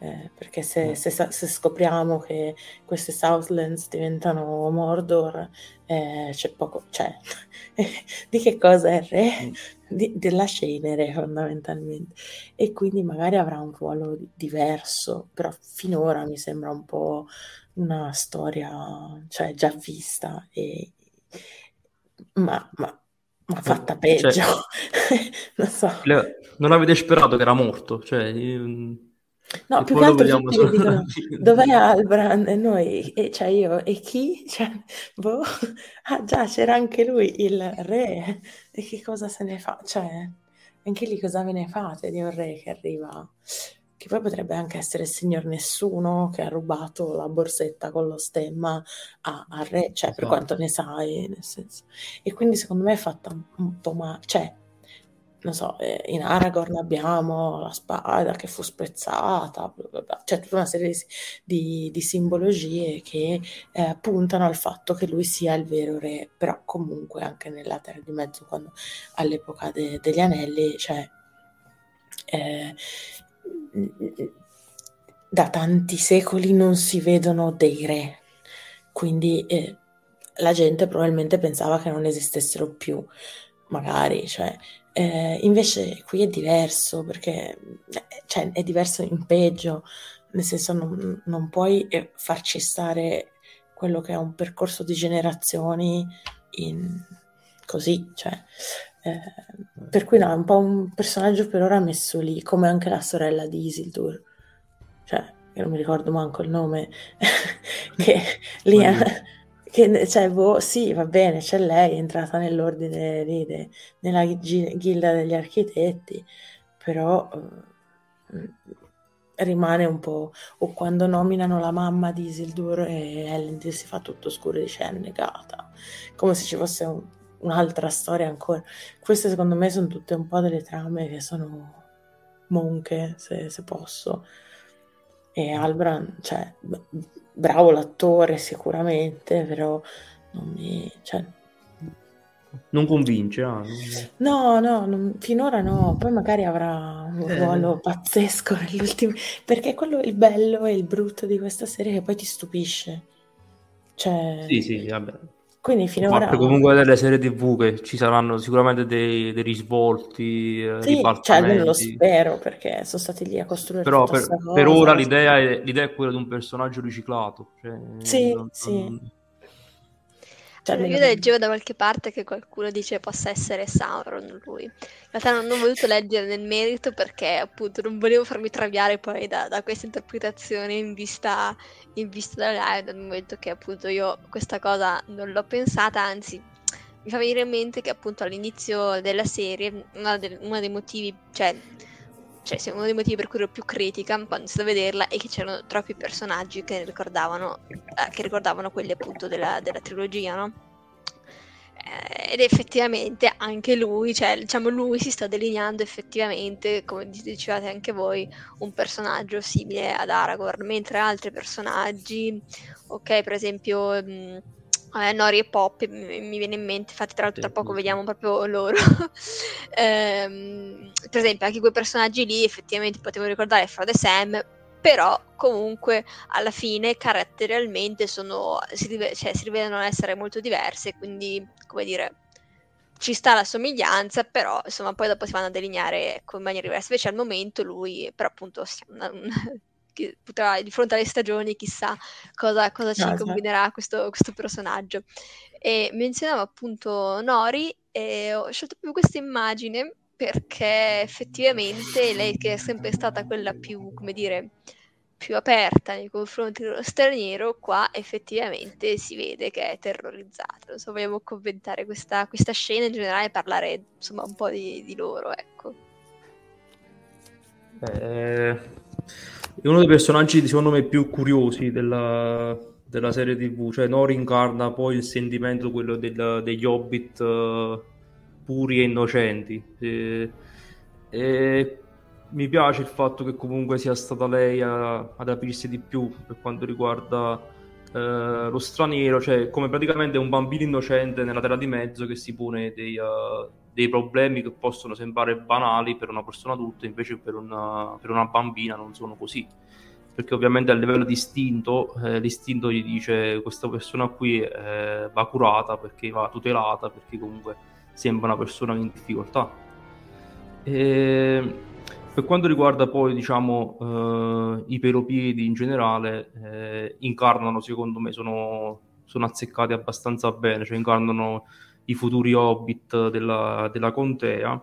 Eh, perché se, mm. se, se, scopriamo che queste Southlands diventano Mordor, eh, c'è poco, cioè, <laughs> di che cosa è il re? Di, della cenere fondamentalmente. E quindi magari avrà un ruolo diverso, però finora mi sembra un po' una storia cioè, già vista, e, ma, ma, ma fatta cioè, peggio. Cioè, <laughs> non so. Non avete sperato che era morto? Cioè, No, più che altro tutti su... dicono <laughs> dov'è Albrand? E noi, e cioè io, e chi? <laughs> Cioè, boh, ah già, c'era anche lui, il re, e che cosa se ne fa? Cioè, anche lì cosa ve ne fate di un re che arriva? che poi potrebbe anche essere il signor Nessuno che ha rubato la borsetta con lo stemma a, a Re, cioè per esatto. quanto ne sai, nel senso. E quindi secondo me è fatta un, un po' male, cioè, non so, eh, in Aragorn abbiamo la spada che fu spezzata, c'è tutta una serie di, di, di simbologie che eh, puntano al fatto che lui sia il vero re, però comunque anche nella Terra di Mezzo, quando all'epoca de, degli Anelli, cioè... Eh, da tanti secoli non si vedono dei re, quindi eh, la gente probabilmente pensava che non esistessero più, magari, cioè, eh, invece qui è diverso perché eh, cioè, è diverso in peggio, nel senso non, non puoi eh, farci stare quello che è un percorso di generazioni in, così, cioè, eh, per cui no, è un po' un personaggio per ora messo lì, come anche la sorella di Isildur, cioè, io non mi ricordo manco il nome, <laughs> che lì è, che, cioè, boh, sì, va bene, c'è lei, è entrata nell'ordine lì, de, nella ghilda degli architetti, però eh, rimane un po', o quando nominano la mamma di Isildur e Ellen si fa tutto scuro e dice è negata, come se ci fosse un un'altra storia ancora. Queste secondo me sono tutte un po' delle trame che sono monche, se, se posso. E Albran, cioè, bravo l'attore sicuramente, però non mi... Cioè, non convince. Ah, No, no, non, finora no, poi magari avrà un eh. ruolo pazzesco nell'ultimo, perché quello è il bello e il brutto di questa serie che poi ti stupisce. Cioè... Sì, sì, vabbè. Quindi finora... Ma comunque delle serie tv che ci saranno sicuramente dei, dei risvolti, eh, sì, cioè almeno lo spero perché sono stati lì a costruire Però per, per, ora l'idea è, l'idea è, quella di un personaggio riciclato. Cioè, sì, non, sì. Non... Cioè, io leggevo da qualche parte che qualcuno dice possa essere Sauron lui. In realtà non, non ho voluto leggere nel merito perché appunto non volevo farmi traviare poi da, da questa interpretazione in vista in vista da live dal momento che appunto io questa cosa non l'ho pensata, anzi mi fa venire in mente che appunto all'inizio della serie uno dei motivi, cioè, cioè uno dei motivi per cui ero più critica quando iniziato a vederla è che c'erano troppi personaggi che ricordavano, eh, che ricordavano quelli appunto della, della trilogia, no? Eh, ed effettivamente anche lui, cioè diciamo lui si sta delineando effettivamente, come dicevate anche voi, un personaggio simile ad Aragorn, mentre altri personaggi, ok, per esempio mh, eh, Nori e Pop mi, mi, viene in mente, infatti tra l'altro tra poco vediamo proprio loro. <laughs> ehm, per esempio anche quei personaggi lì effettivamente potevo ricordare Frodo e Sam, però comunque alla fine caratterialmente sono, si, cioè, si rivelano essere molto diverse, quindi come dire ci sta la somiglianza, però insomma poi dopo si vanno a delineare ecco, in maniera diversa. Invece al momento lui, però appunto, una, una, potrà, di fronte alle stagioni, chissà cosa, cosa ci esatto. combinerà questo, questo, personaggio. E menzionavo appunto Nori e ho scelto proprio questa immagine perché effettivamente lei che è sempre stata quella più, come dire, più aperta nei confronti dello straniero, qua effettivamente si vede che è terrorizzata. Non so, vogliamo commentare questa, questa scena in generale, parlare insomma un po' di, di loro, ecco. Eh, è uno dei personaggi secondo me più curiosi della, della serie tv, cioè Nori incarna poi il sentimento quello del, degli hobbit uh, puri e innocenti. E, e mi piace il fatto che comunque sia stata lei a, ad aprirsi di più per quanto riguarda eh, lo straniero, cioè come praticamente un bambino innocente nella terra di mezzo che si pone dei, uh, dei problemi che possono sembrare banali per una persona adulta, invece per una, per una bambina non sono così. Perché ovviamente a livello di istinto, eh, l'istinto gli dice questa persona qui eh, va curata perché va tutelata, perché comunque sembra una persona in difficoltà. E per quanto riguarda poi diciamo eh, i pelopiedi in generale, eh, incarnano secondo me, sono, sono, azzeccati abbastanza bene, cioè incarnano i futuri hobbit della, della contea.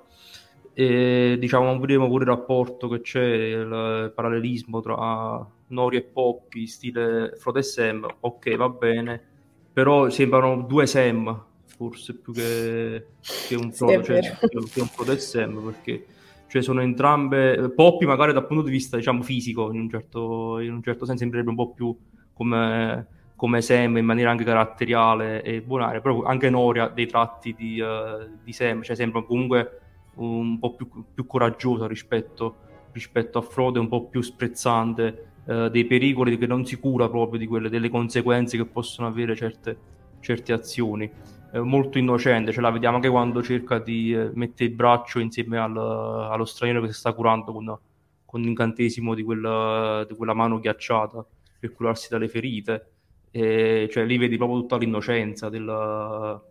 E diciamo vedremo pure il rapporto che c'è, il parallelismo tra Nori e Poppy, stile Frodo e Sam, ok va bene, però sembrano due Sam forse più che, che un Frodo, sì, cioè, che un Frodo e Sam, perché cioè sono entrambe Poppy magari dal punto di vista diciamo fisico in un certo, in un certo senso sembrerebbe un po' più come, come Sam in maniera anche caratteriale e buonaria però anche Nori ha dei tratti di, uh, di Sam cioè sembra comunque un po' più, più coraggiosa rispetto, rispetto a Frodo un po' più sprezzante uh, dei pericoli che non si cura proprio di quelle delle conseguenze che possono avere certe, certe azioni eh, molto innocente, ce la vediamo anche quando cerca di eh, mettere il braccio insieme al, allo straniero che si sta curando con, con l'incantesimo di quella, di quella, mano ghiacciata per curarsi dalle ferite. E, cioè lì vedi proprio tutta l'innocenza della,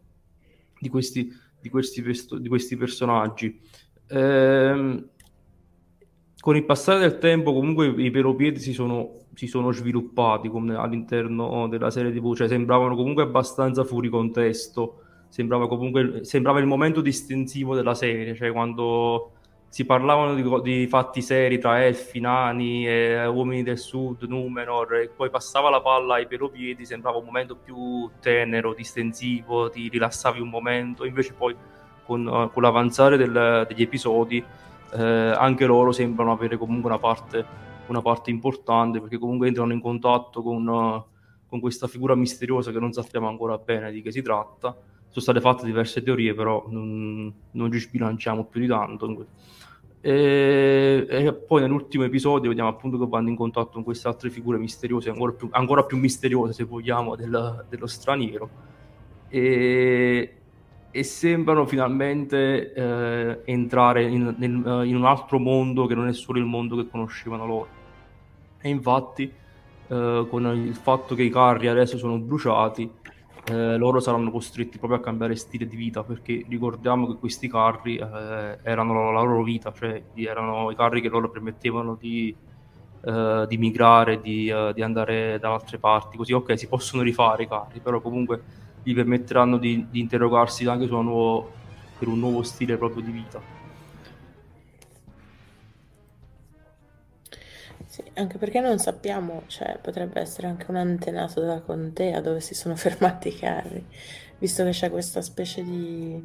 di, questi, di, questi, di, questi, personaggi. Ehm, con il passare del tempo comunque i pelopiedi si sono si sono sviluppati all'interno della serie TV, cioè sembravano comunque abbastanza fuori contesto, sembrava comunque sembrava il momento distensivo della serie, cioè quando si parlavano di, di fatti seri tra elfi, nani, e uomini del sud, Numenor, e poi passava la palla ai pelopiedi, sembrava un momento più tenero, distensivo, ti rilassavi un momento, invece poi con, con l'avanzare del, degli episodi eh, anche loro sembrano avere comunque una parte una parte importante perché comunque entrano in contatto con, con questa figura misteriosa che non sappiamo ancora bene di che si tratta. Sono state fatte diverse teorie, però non, non ci sbilanciamo più di tanto. E, e, poi nell'ultimo episodio vediamo appunto che vanno in contatto con queste altre figure misteriose, ancora più, ancora più misteriose se vogliamo, del, dello straniero. E, e sembrano finalmente eh, entrare in, nel, eh, in, un altro mondo che non è solo il mondo che conoscevano loro. E infatti, eh, con il fatto che i carri adesso sono bruciati, eh, loro saranno costretti proprio a cambiare stile di vita, perché ricordiamo che questi carri eh, erano la loro vita, cioè erano i carri che loro permettevano di, eh, di migrare, di, di andare da altre parti. Così, ok, si possono rifare i carri, però comunque gli permetteranno di, di interrogarsi anche nuovo, per un nuovo stile proprio di vita. Sì, anche perché non sappiamo, cioè potrebbe essere anche un antenato della contea dove si sono <laughs> fermati i carri, visto che c'è questa specie di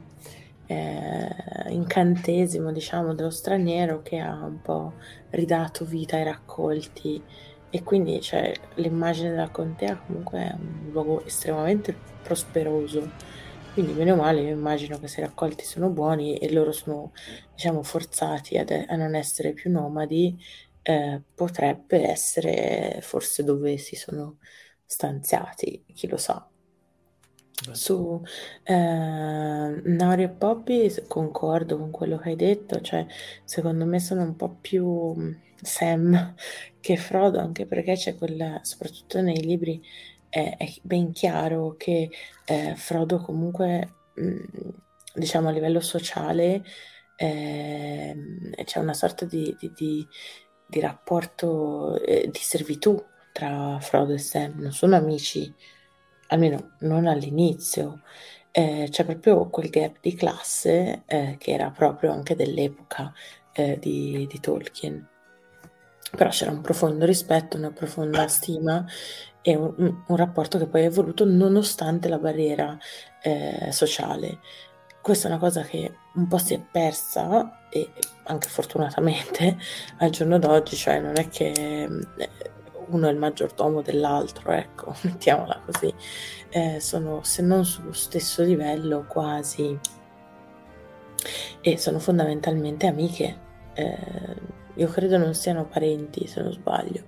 eh, incantesimo, diciamo, dello straniero che ha un po' ridato vita ai raccolti. E quindi cioè, l'immagine della contea comunque è un luogo estremamente prosperoso. Quindi, meno male, io immagino che se raccolti sono buoni e loro sono, diciamo, forzati ad, a non essere più nomadi, eh, potrebbe essere forse dove si sono stanziati, chi lo sa. Su eh, Nori e Poppy concordo con quello che hai detto, cioè secondo me sono un po' più mm, Sam <laughs> che Frodo, anche perché c'è quella, soprattutto nei libri, è, è ben chiaro che eh, Frodo comunque, mh, mm, diciamo a livello sociale, eh, c'è una sorta di, di, di, di rapporto eh, di servitù tra Frodo e Sam, non sono amici almeno non all'inizio, eh, c'è proprio quel gap di classe eh, che era proprio anche dell'epoca eh, di, di, Tolkien. Però c'era un profondo rispetto, una profonda stima e un, un rapporto che poi è evoluto nonostante la barriera eh, sociale. Questa è una cosa che un po' si è persa e anche fortunatamente <laughs> al giorno d'oggi, cioè non è che eh, uno è il maggiordomo dell'altro, ecco, <laughs> mettiamola così. Eh, sono, se non sullo stesso livello, quasi. E sono fondamentalmente amiche. Eh, io credo non siano parenti, se non sbaglio.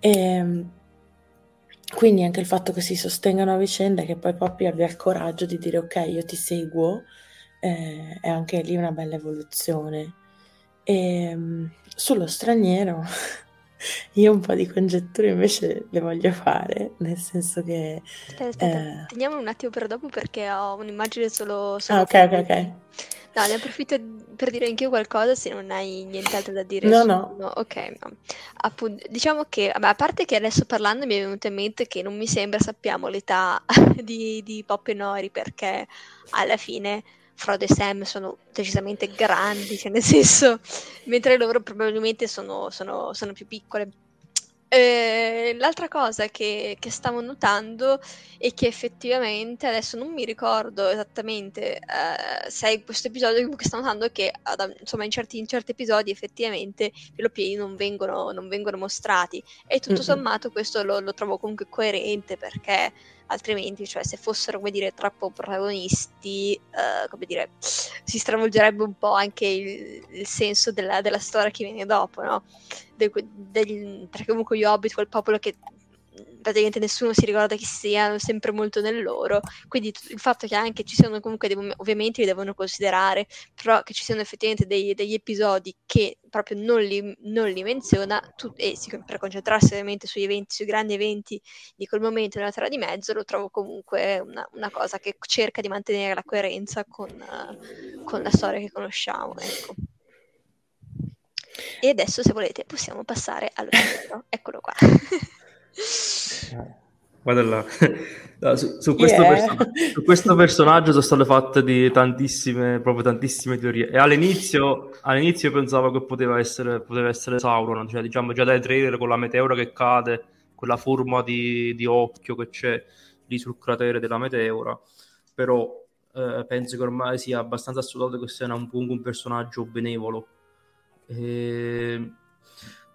E, ehm, quindi anche il fatto che si sostengano a vicenda e che poi Poppy abbia il coraggio di dire ok, io ti seguo, eh, è anche lì una bella evoluzione. E, ehm, sullo straniero <laughs> io un po' di congetture invece le voglio fare, nel senso che... Aspetta, aspetta, eh... teniamo un attimo per dopo perché ho un'immagine solo... solo ah, ok, ok, ok. No, ne approfitto per dire anch'io qualcosa se non hai nient'altro da dire. No, su... no. no. Ok, no. Appunto, diciamo che, vabbè, a parte che adesso parlando mi è venuto in mente che non mi sembra sappiamo l'età <laughs> di, di Pop e Nori perché alla fine Frodo e Sam sono decisamente grandi, cioè nel senso, mentre loro probabilmente sono, sono, sono più piccole. Eh, l'altra cosa che, che, stavo notando è che effettivamente adesso non mi ricordo esattamente eh, se è questo episodio che sto notando che ad, insomma in certi, in certi, episodi effettivamente i piedi non vengono, non vengono mostrati e tutto mm-hmm. sommato questo lo, lo, trovo comunque coerente perché altrimenti, cioè, se fossero, come dire, troppo protagonisti, uh, come dire, si stravolgerebbe un po' anche il, il senso della, della, storia che viene dopo, no? De, degli, perché comunque gli Hobbit, quel popolo che praticamente nessuno si ricorda chi siano, sempre molto nel loro, quindi il fatto che anche ci siano comunque dei ovviamente li devono considerare, però che ci siano effettivamente dei, degli episodi che proprio non li, non li menziona, tu, e per concentrarsi ovviamente sugli eventi, sui grandi eventi di quel momento nella Terra di Mezzo, lo trovo comunque una, una cosa che cerca di mantenere la coerenza con, uh, con la storia che conosciamo, ecco. E adesso, se volete, possiamo passare allo Eccolo qua. <laughs> Guarda là. <laughs> No, su, su, questo yeah. perso- su, questo personaggio sono state fatte di tantissime, proprio tantissime teorie. E all'inizio, all'inizio pensavo che poteva essere, poteva essere Sauron, cioè diciamo già dai trailer con la meteora che cade, quella forma di, di occhio che c'è lì sul cratere della meteora. Però eh, penso che ormai sia abbastanza assoluto che sia un, un personaggio benevolo. E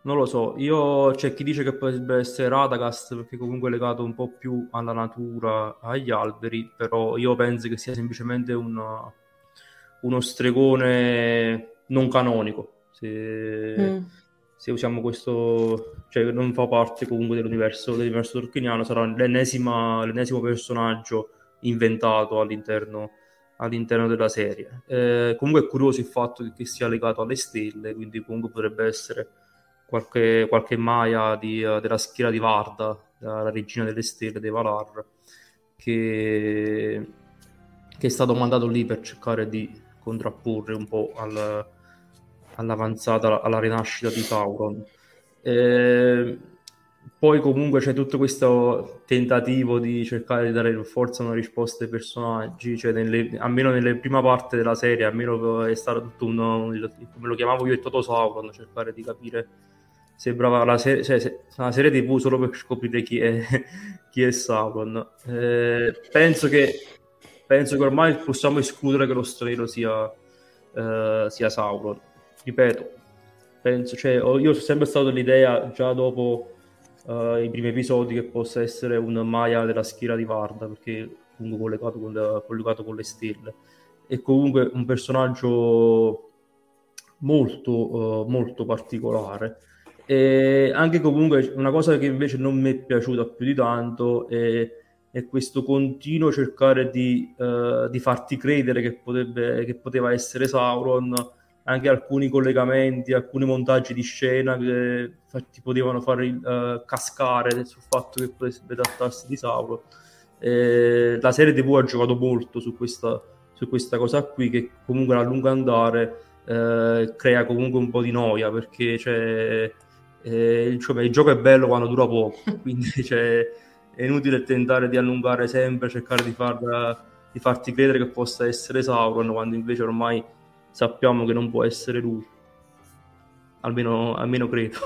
non lo so, io c'è chi dice che potrebbe essere Radagast perché comunque è legato un po' più alla natura, agli alberi, però io penso che sia semplicemente un, uno stregone non canonico. Se, mm. se, usiamo questo, cioè non fa parte comunque dell'universo, dell'universo tolkieniano, sarà l'ennesimo personaggio inventato all'interno, all'interno della serie. Eh, comunque è curioso il fatto che sia legato alle stelle, quindi comunque potrebbe essere qualche, qualche Maya di, uh, della schiera di Varda, la regina delle stelle dei Valar, che, che, è stato mandato lì per cercare di contrapporre un po' al, all'avanzata, alla rinascita di Sauron. E poi comunque c'è tutto questo tentativo di cercare di dare forza una risposta ai personaggi, cioè nelle, almeno nelle prima parte della serie, almeno è stato tutto un, come lo chiamavo io il Toto Sauron, cercare di capire sembrava la serie, cioè, una serie tv solo per scoprire chi è, <laughs> chi è Sauron. Eh, penso, che, penso che ormai possiamo escludere che lo strelo sia, eh, sia Sauron. Ripeto, penso, cioè, io sono sempre stato dell'idea, già dopo uh, i primi episodi, che possa essere un Maya della schiera di Varda, perché comunque collegato con, le, collegato con le stelle. È comunque un personaggio molto, uh, molto particolare. E anche comunque una cosa che invece non mi è piaciuta più di tanto è, è questo continuo cercare di, uh, di farti credere che, potrebbe, che poteva essere Sauron anche alcuni collegamenti, alcuni montaggi di scena che ti potevano far uh, cascare sul fatto che potesse trattarsi di Sauron. Eh, la serie TV ha giocato molto su questa, su questa cosa qui che comunque a lungo andare eh, crea comunque un po' di noia perché cioè, eh, cioè, il gioco è bello quando dura poco, <laughs> quindi cioè, è inutile tentare di allungare sempre, cercare di, far, di farti credere che possa essere Sauron quando invece ormai sappiamo che non può essere lui. Almeno, almeno credo.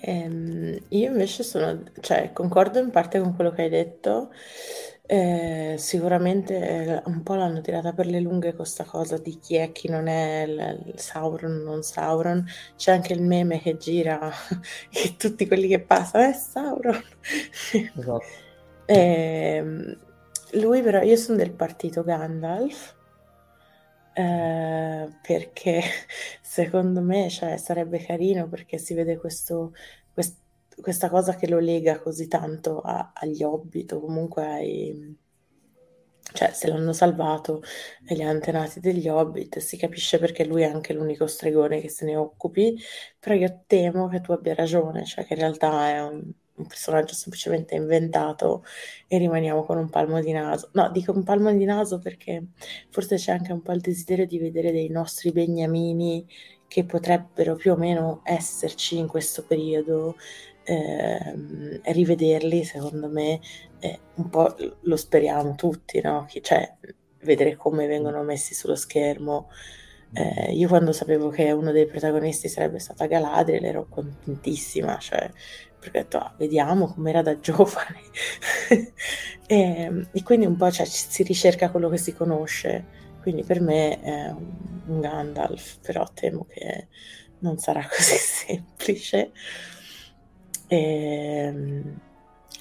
ehm, io invece sono, cioè, concordo in parte con quello che hai detto. Eh, sicuramente eh, un po' l'hanno tirata per le lunghe questa cosa di chi è chi non è il, il Sauron non Sauron c'è anche il meme che gira che <laughs> tutti quelli che passano è Sauron esatto. <laughs> eh, lui però io sono del partito Gandalf eh, perché <laughs> secondo me, cioè, sarebbe carino perché si vede questo, quest- questa cosa che lo lega così tanto a- agli Hobbit o comunque ai... Cioè, se l'hanno salvato agli antenati degli Hobbit, si capisce perché lui è anche l'unico stregone che se ne occupi, però io temo che tu abbia ragione, cioè che in realtà è un un personaggio semplicemente inventato e rimaniamo con un palmo di naso. No, dico un palmo di naso perché forse c'è anche un po' il desiderio di vedere dei nostri beniamini che potrebbero più o meno esserci in questo periodo, eh, rivederli, secondo me, eh, un po' lo speriamo tutti, no? Cioè, vedere come vengono messi sullo schermo. Eh, io quando sapevo che uno dei protagonisti sarebbe stata Galadriel ero contentissima, cioè perché ho detto ah, vediamo com'era da <laughs> giovane e, ehm, e, quindi un po' cioè, si ricerca quello che si conosce quindi per me è un Gandalf però temo che non sarà <laughs> così semplice e, ehm,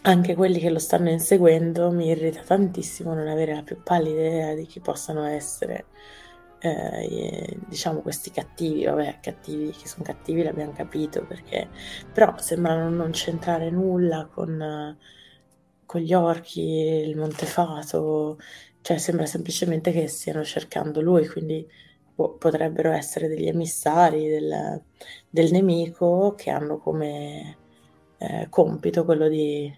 anche quelli che lo stanno inseguendo mi irrita tantissimo non avere la più pallida idea di chi possano essere eh, diciamo questi cattivi, vabbè, cattivi che sono cattivi l'abbiamo capito perché però sembrano non c'entrare nulla con, con gli orchi, il Montefato, cioè sembra semplicemente che stiano cercando lui, quindi po- potrebbero essere degli emissari del, del nemico che hanno come eh, compito quello di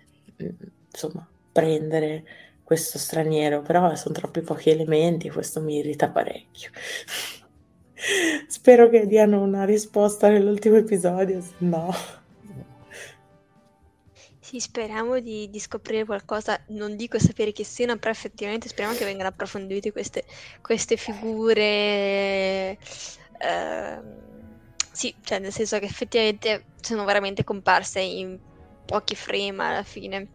insomma prendere questo straniero, però sono troppi pochi elementi, questo mi irrita parecchio. <laughs> Spero che diano una risposta nell'ultimo episodio, se no. Sì, speriamo di, di, scoprire qualcosa, non dico sapere chi siano, però effettivamente speriamo che vengano approfondite queste, queste figure. Eh, sì, cioè nel senso che effettivamente sono veramente comparse in pochi frame alla fine.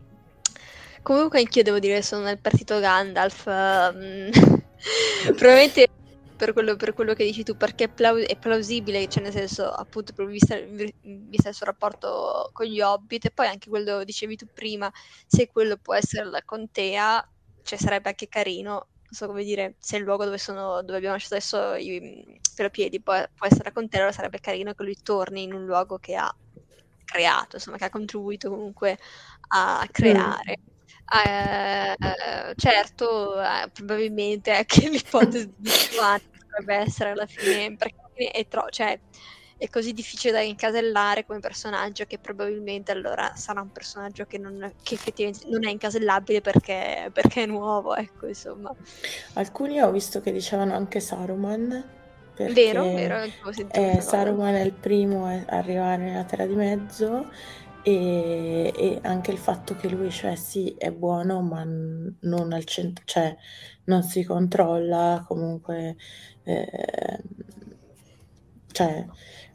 Comunque anch'io devo dire sono nel partito Gandalf. Um, <laughs> probabilmente per quello, per quello, che dici tu, perché è, plaus- è plausibile, cioè nel senso, appunto, vista, vista il suo rapporto con gli Hobbit, e poi anche quello che dicevi tu prima, se quello può essere la contea, cioè sarebbe anche carino, so come dire, se il luogo dove, sono, dove abbiamo lasciato adesso i piedi può, può essere la contea, allora sarebbe carino che lui torni in un luogo che ha creato, insomma, che ha contribuito comunque a creare. Mm. Eh, certo, eh, probabilmente anche <laughs> l'ipotesi di Giovanni potrebbe essere alla fine, perché è, tro- cioè, è così difficile da incasellare come personaggio che probabilmente allora sarà un personaggio che, non, che effettivamente non è incasellabile perché, perché, è nuovo, ecco, insomma. Alcuni ho visto che dicevano anche Saruman. Vero, vero. Eh, Saruman è il primo a arrivare nella Terra di Mezzo e, e, anche il fatto che lui, cioè, sì, è buono, ma non al centro, cioè, non si controlla, comunque, eh, cioè,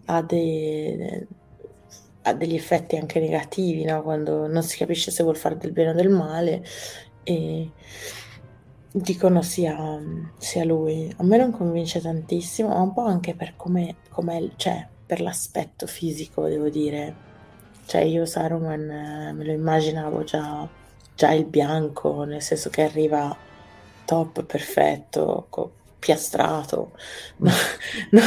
ha, dei, ha, degli effetti anche negativi, no? Quando non si capisce se vuol fare del bene o del male, e dicono sia, sia lui. A me non convince tantissimo, ma un po' anche per come, com'è, cioè, per l'aspetto fisico, devo dire cioè io Saruman eh, me lo immaginavo già già il bianco, nel senso che arriva top, perfetto, co- piastrato. No, <laughs> no,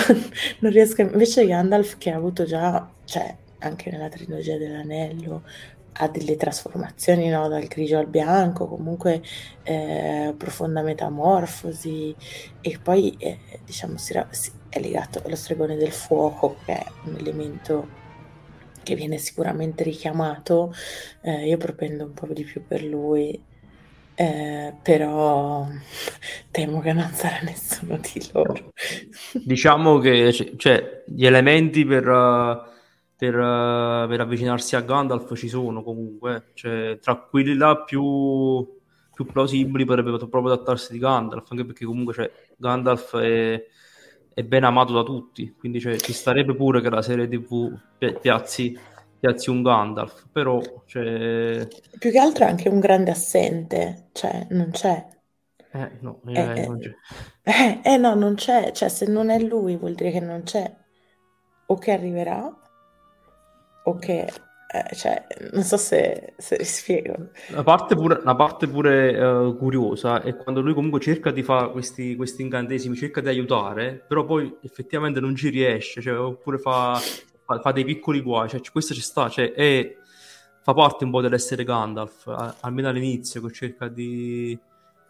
non riesco, invece Gandalf che ha avuto già, cioè anche nella trilogia dell'anello, ha delle trasformazioni no? dal grigio al bianco, comunque eh, profonda metamorfosi e poi eh, diciamo si, si, è legato allo stregone del fuoco che è un elemento che viene sicuramente richiamato, eh, io propendo un po' di più per lui, eh, però temo che non sarà nessuno di loro. Diciamo che cioè, gli elementi per, per, per, avvicinarsi a Gandalf ci sono comunque, cioè, tra quelli là più, più plausibili potrebbe proprio adattarsi di Gandalf, anche perché comunque cioè, Gandalf è è ben amato da tutti, quindi cioè, ci starebbe pure che la serie TV piazzi, piazzi un Gandalf, però cioè... più che altro è anche un grande assente, cioè non c'è. Eh no, eh, eh, non c'è. Eh, eh, no, non c'è, cioè se non è lui vuol dire che non c'è, o che arriverà, o che eh, cioè, non so se, se spiego. La parte pure, la parte pure uh, curiosa è quando lui comunque cerca di fare questi, questi, incantesimi, cerca di aiutare, però poi effettivamente non ci riesce, cioè, oppure fa, fa, fa, dei piccoli guai. Cioè, questo ci sta, cioè, è, fa parte un po' dell'essere Gandalf, a, almeno all'inizio, che cerca di,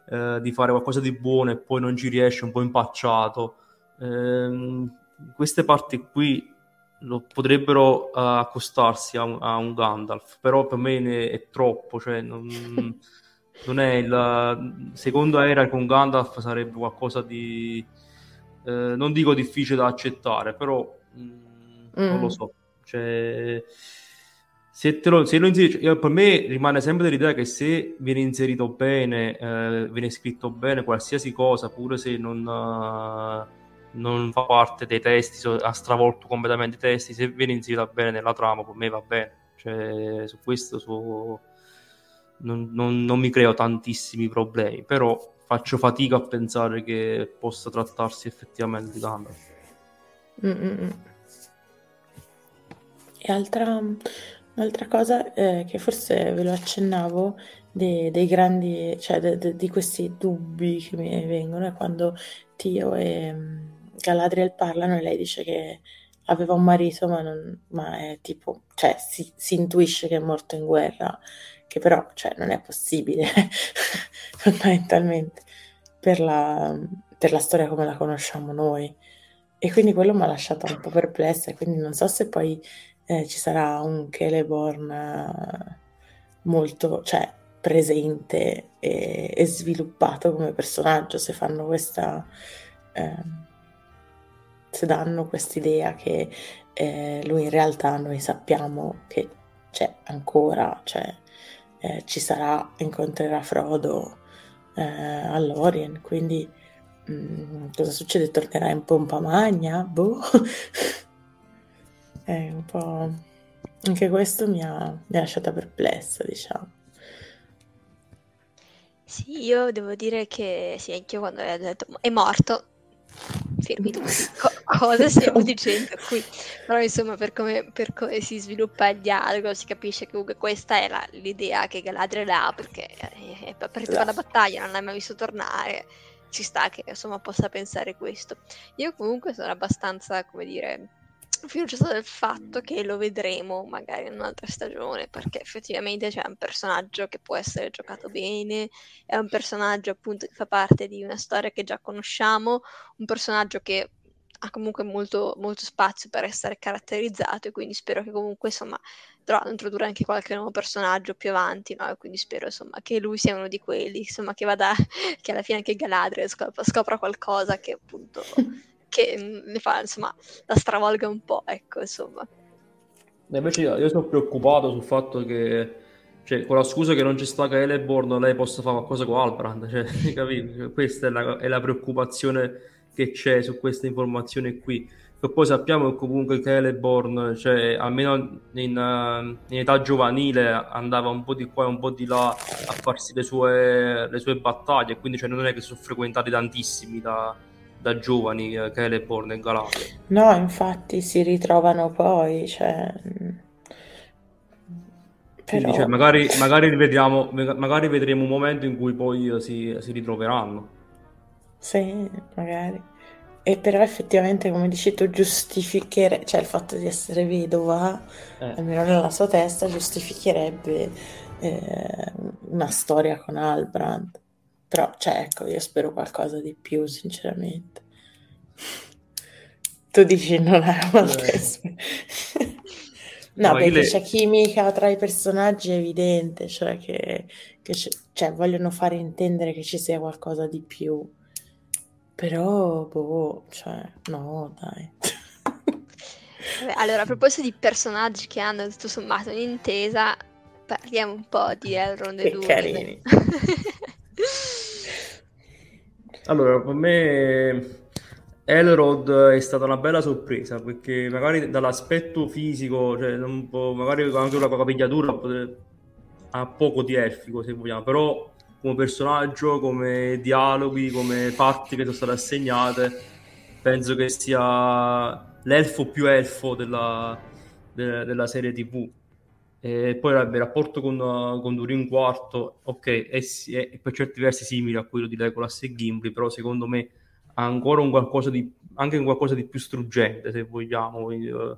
uh, di, fare qualcosa di buono e poi non ci riesce, un po' impacciato. Ehm, queste parti qui lo potrebbero uh, accostarsi a un, a un, Gandalf, però per me ne è troppo, cioè non, <laughs> non è il secondo era con Gandalf sarebbe qualcosa di eh, non dico difficile da accettare, però mh, mm, non lo mm. so. Cioè, se, lo, se lo inserisci, per me rimane sempre dell'idea che se viene inserito bene, eh, viene scritto bene qualsiasi cosa, pure se non, uh, non fa parte dei testi, ha stravolto completamente i testi, se viene inserita bene nella trama, per me va bene. Cioè, su questo su... Non, non, non, mi creo tantissimi problemi, però faccio fatica a pensare che possa trattarsi effettivamente di Gandalf. Mm-mm. E altra, un'altra cosa eh, che forse ve lo accennavo dei, dei grandi, cioè de, de, di questi dubbi che mi vengono è quando Tio e Galadriel parlano e lei dice che aveva un marito, ma, non, ma è tipo, cioè si, si, intuisce che è morto in guerra, che però cioè, non è possibile <laughs> fondamentalmente per la, per la storia come la conosciamo noi. E quindi quello mi ha lasciato un po' perplessa, quindi non so se poi eh, ci sarà un Celeborn eh, molto, cioè, presente e, e, sviluppato come personaggio, se fanno questa... Eh, se danno quest'idea che eh, lui in realtà noi sappiamo che c'è ancora, cioè eh, ci sarà, incontrerà Frodo eh, all'Orient, quindi mh, mm, cosa succede? Tornerà in pompa magna? Boh. <laughs> È un po'... Anche questo mi ha, mi ha lasciata perplessa, diciamo. Sì, io devo dire che sì, anch'io quando hai detto è morto, fermi tutti, Co- cosa stiamo dicendo qui? Però insomma per come, per come, si sviluppa il dialogo si capisce che comunque questa è la, l'idea che Galadriel ha perché è partita la battaglia, non l'hai mai visto tornare, ci sta che insomma possa pensare questo. Io comunque sono abbastanza, come dire fiduciosa del fatto che lo vedremo magari in un'altra stagione, perché effettivamente c'è un personaggio che può essere giocato bene, è un personaggio appunto che fa parte di una storia che già conosciamo, un personaggio che ha comunque molto, molto spazio per essere caratterizzato e quindi spero che comunque insomma trovano introdurre anche qualche nuovo personaggio più avanti, no? Quindi spero insomma che lui sia uno di quelli, insomma che vada, <laughs> che alla fine anche Galadriel scopra, scopra qualcosa che appunto <laughs> che ne fa, insomma, la stravolga un po', ecco, insomma. Invece io, io sono preoccupato sul fatto che, cioè, con la scusa che non ci sta Celeborn, lei possa fare qualcosa con Albrand, <laughs> cioè, capito? Cioè, questa è la, è la, preoccupazione che c'è su questa informazione qui. E poi sappiamo che comunque Celeborn, cioè, almeno in, in, età giovanile, andava un po' di qua e un po' di là a farsi le sue, le sue battaglie, quindi cioè, non è che sono frequentati tantissimi da, da giovani eh, Celeborn e Galadriel. No, infatti si ritrovano poi, cioè... Però... Cioè, magari, magari, rivediamo, magari vedremo un momento in cui poi si, si ritroveranno. Sì, magari. E però effettivamente, come dici tu, giustificherebbe, cioè il fatto di essere vedova, eh. almeno nella sua testa, giustificherebbe eh, una storia con Albrand. Però, cioè, ecco, io spero qualcosa di più, sinceramente. Tu dici non è una eh. No, no perché le... c'è chimica tra i personaggi, è evidente, cioè che, che cioè, vogliono fare intendere che ci sia qualcosa di più. Però, boh, cioè, no, dai. Vabbè, allora, a proposito di personaggi che hanno tutto sommato un'intesa, parliamo un po' di Elrond e Durin. carini. <laughs> allora, per me Elrod è stata una bella sorpresa perché magari dall'aspetto fisico, cioè magari anche la capigliatura ha poco di elfico se vogliamo, però come personaggio, come dialoghi, come parti che sono state assegnate, penso che sia l'elfo più elfo della, de, della serie TV. E poi vabbè, il rapporto con, con Durin IV, ok, è, è, per certi versi simile a quello di Legolas e Gimli, però secondo me ha ancora un qualcosa di, anche un qualcosa di più struggente, se vogliamo, eh,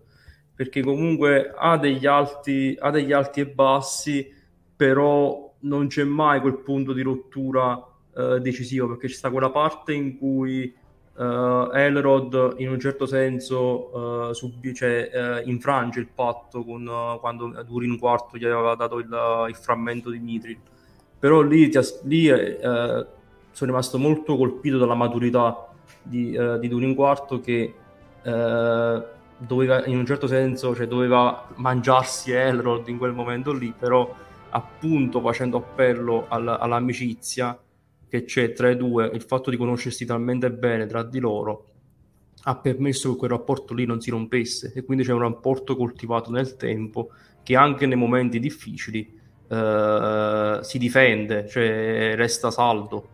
perché comunque ha degli alti, ha degli alti e bassi, però non c'è mai quel punto di rottura eh, decisivo perché c'è sta quella parte in cui uh, Elrod in un certo senso uh, subi- cioè, uh, infrange il patto con, quando Durin IV gli aveva dato il, il frammento di Mithril. Però lì, ti, lì sono rimasto molto colpito dalla maturità di, di Durin IV che doveva in un certo senso cioè, doveva mangiarsi Elrod in quel momento lì però appunto facendo appello alla, all'amicizia che c'è tra i due, il fatto di conoscersi talmente bene tra di loro ha permesso che quel rapporto lì non si rompesse e quindi c'è un rapporto coltivato nel tempo che anche nei momenti difficili eh, si difende, cioè resta saldo.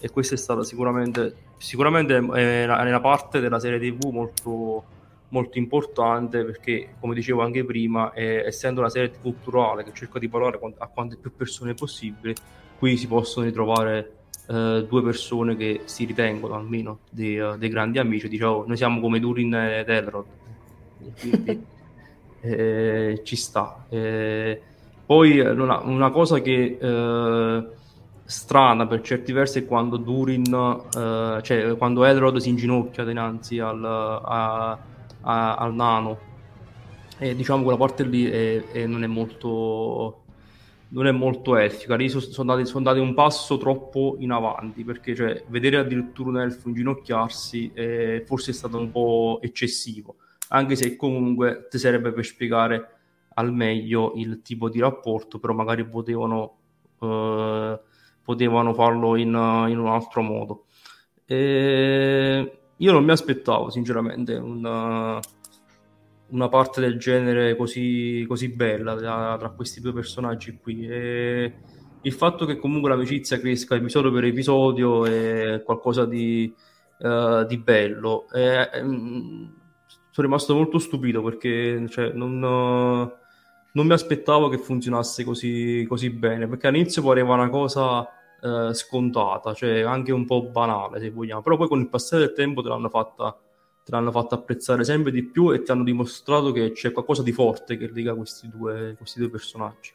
E questa è stata sicuramente, sicuramente è una parte della serie tv molto molto importante perché, come dicevo anche prima, eh, essendo una serie culturale che cerca di parlare a quante più persone possibile, qui si possono ritrovare eh, due persone che si ritengono almeno dei, uh, dei grandi amici. Diciamo, noi siamo come Durin ed Elrod, quindi <laughs> eh, ci sta. Eh, poi una, una, cosa che eh, strana per certi versi è quando Durin, eh, cioè quando Elrod si inginocchia dinanzi al, a, a, al nano e diciamo quella parte lì è, è, non è molto non è molto elfica lì sono, sono, andati, sono andati un passo troppo in avanti perché cioè, vedere addirittura un elfo inginocchiarsi è, forse è stato un po' eccessivo. Anche se comunque ti serve per spiegare al meglio il tipo di rapporto però magari potevano eh, potevano farlo in, in un altro modo. E io non mi aspettavo sinceramente una, una parte del genere così, così bella tra, tra, questi due personaggi qui. E il fatto che comunque l'amicizia cresca episodio per episodio è qualcosa di, uh, di bello. E, um, sono rimasto molto stupito perché cioè, non, uh, non, mi aspettavo che funzionasse così, così bene perché all'inizio pareva una cosa eh, scontata, cioè anche un po' banale se vogliamo, però poi con il passare del tempo te l'hanno fatta, te l'hanno fatta apprezzare sempre di più e ti hanno dimostrato che c'è qualcosa di forte che lega questi due, questi due personaggi.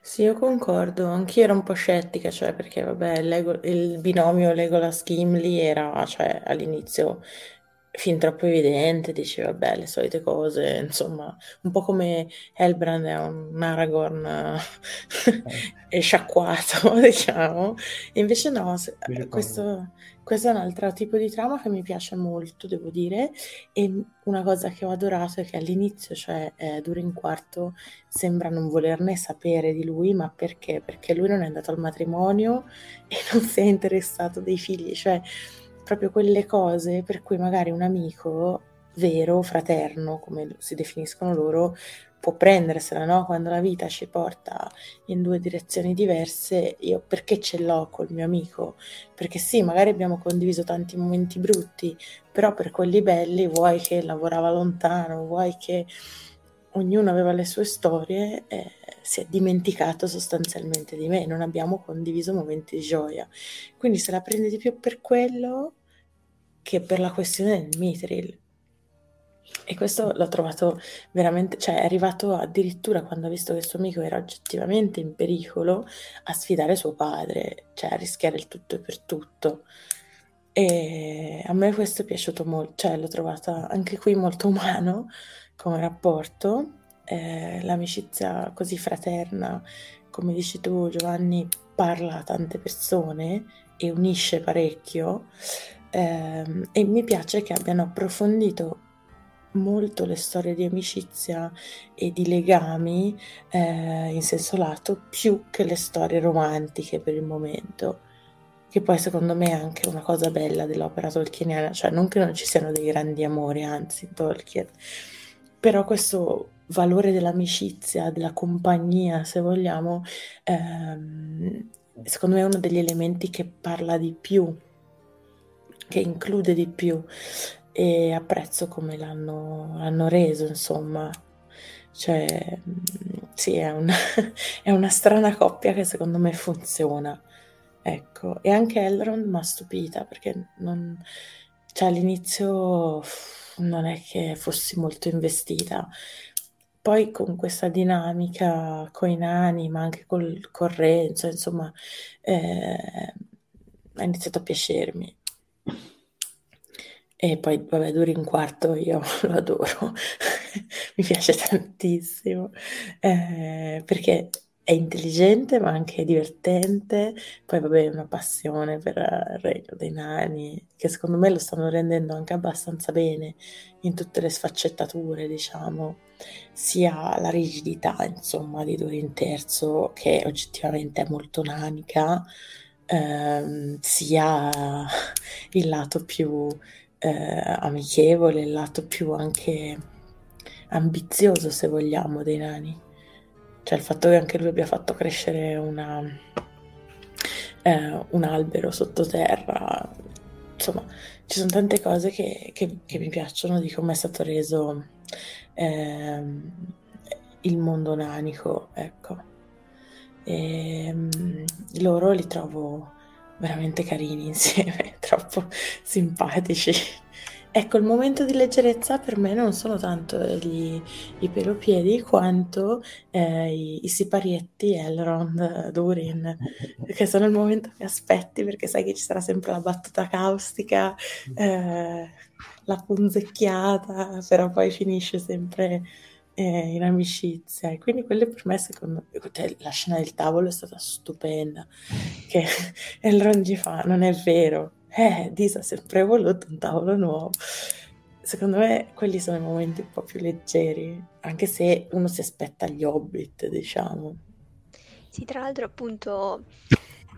Sì, io concordo, anch'io ero un po' scettica, cioè perché vabbè, Lego, il binomio Legolas-Gimli era, cioè all'inizio fin troppo evidente, dici vabbè le solite cose, insomma, un po' come Elbrand è un Aragorn <laughs> <laughs> eh. è sciacquato, <laughs> diciamo, invece no, se, questo, questo, è un altro tipo di trama che mi piace molto, devo dire, e una cosa che ho adorato è che all'inizio, cioè eh, Durin IV, sembra non volerne sapere di lui, ma perché? Perché lui non è andato al matrimonio <laughs> e non si è interessato dei figli, cioè proprio quelle cose per cui magari un amico vero, fraterno, come si definiscono loro, può prendersela, no? Quando la vita ci porta in due direzioni diverse, io perché ce l'ho col mio amico? Perché sì, magari abbiamo condiviso tanti momenti brutti, però per quelli belli vuoi che lavorava lontano, vuoi che ognuno aveva le sue storie e si è dimenticato sostanzialmente di me, non abbiamo condiviso momenti di gioia. Quindi se la prende di più per quello che per la questione del Mithril. E questo l'ho trovato veramente, cioè è arrivato addirittura quando ha visto che suo amico era oggettivamente in pericolo a sfidare suo padre, cioè a rischiare il tutto e per tutto. E a me questo è piaciuto molto, cioè l'ho trovata anche qui molto umano come rapporto, eh, l'amicizia così fraterna, come dici tu Giovanni, parla a tante persone e unisce parecchio eh, e mi piace che abbiano approfondito molto le storie di amicizia e di legami eh, in senso lato più che le storie romantiche per il momento che poi secondo me è anche una cosa bella dell'opera tolkieniana cioè non che non ci siano dei grandi amori anzi Tolkien però questo valore dell'amicizia, della compagnia, se vogliamo, ehm, secondo me è uno degli elementi che parla di più, che include di più e apprezzo come l'hanno, l'hanno reso, insomma. Cioè, sì, è una, <laughs> è una strana coppia che secondo me funziona. Ecco, e anche Elrond mi ha stupita perché non, cioè all'inizio non è che fossi molto investita. Poi con questa dinamica con i nani, ma anche col, con Renzo, insomma, eh, ha iniziato a piacermi. E poi, vabbè, Duri in quarto, io <laughs> lo adoro, <laughs> mi piace tantissimo, eh, perché è intelligente ma anche divertente, poi vabbè una passione per il regno dei nani, che secondo me lo stanno rendendo anche abbastanza bene in tutte le sfaccettature, diciamo, sia la rigidità insomma di Durin III che oggettivamente è molto nanica, ehm, sia il lato più eh, amichevole, il lato più anche ambizioso se vogliamo dei nani. Cioè il fatto che anche lui abbia fatto crescere una, eh, un albero sottoterra, insomma, ci sono tante cose che, che, che mi piacciono di come è stato reso eh, il mondo nanico, ecco. E, um, loro li trovo veramente carini insieme, <laughs> troppo simpatici. Ecco, il momento di leggerezza per me non sono tanto gli, i pelopiedi quanto eh, i, i, siparietti Elrond, Durin, <laughs> che sono il momento che aspetti perché sai che ci sarà sempre la battuta caustica, eh, la punzecchiata, però poi finisce sempre eh, in amicizia. E quindi quelle per me, secondo me, cioè, la scena del tavolo è stata stupenda, che <laughs> Elrond gli fa, non è vero eh, Disa ha sempre voluto un tavolo nuovo. Secondo me quelli sono i momenti un po' più leggeri, anche se uno si aspetta gli hobbit, diciamo. Sì, tra l'altro appunto,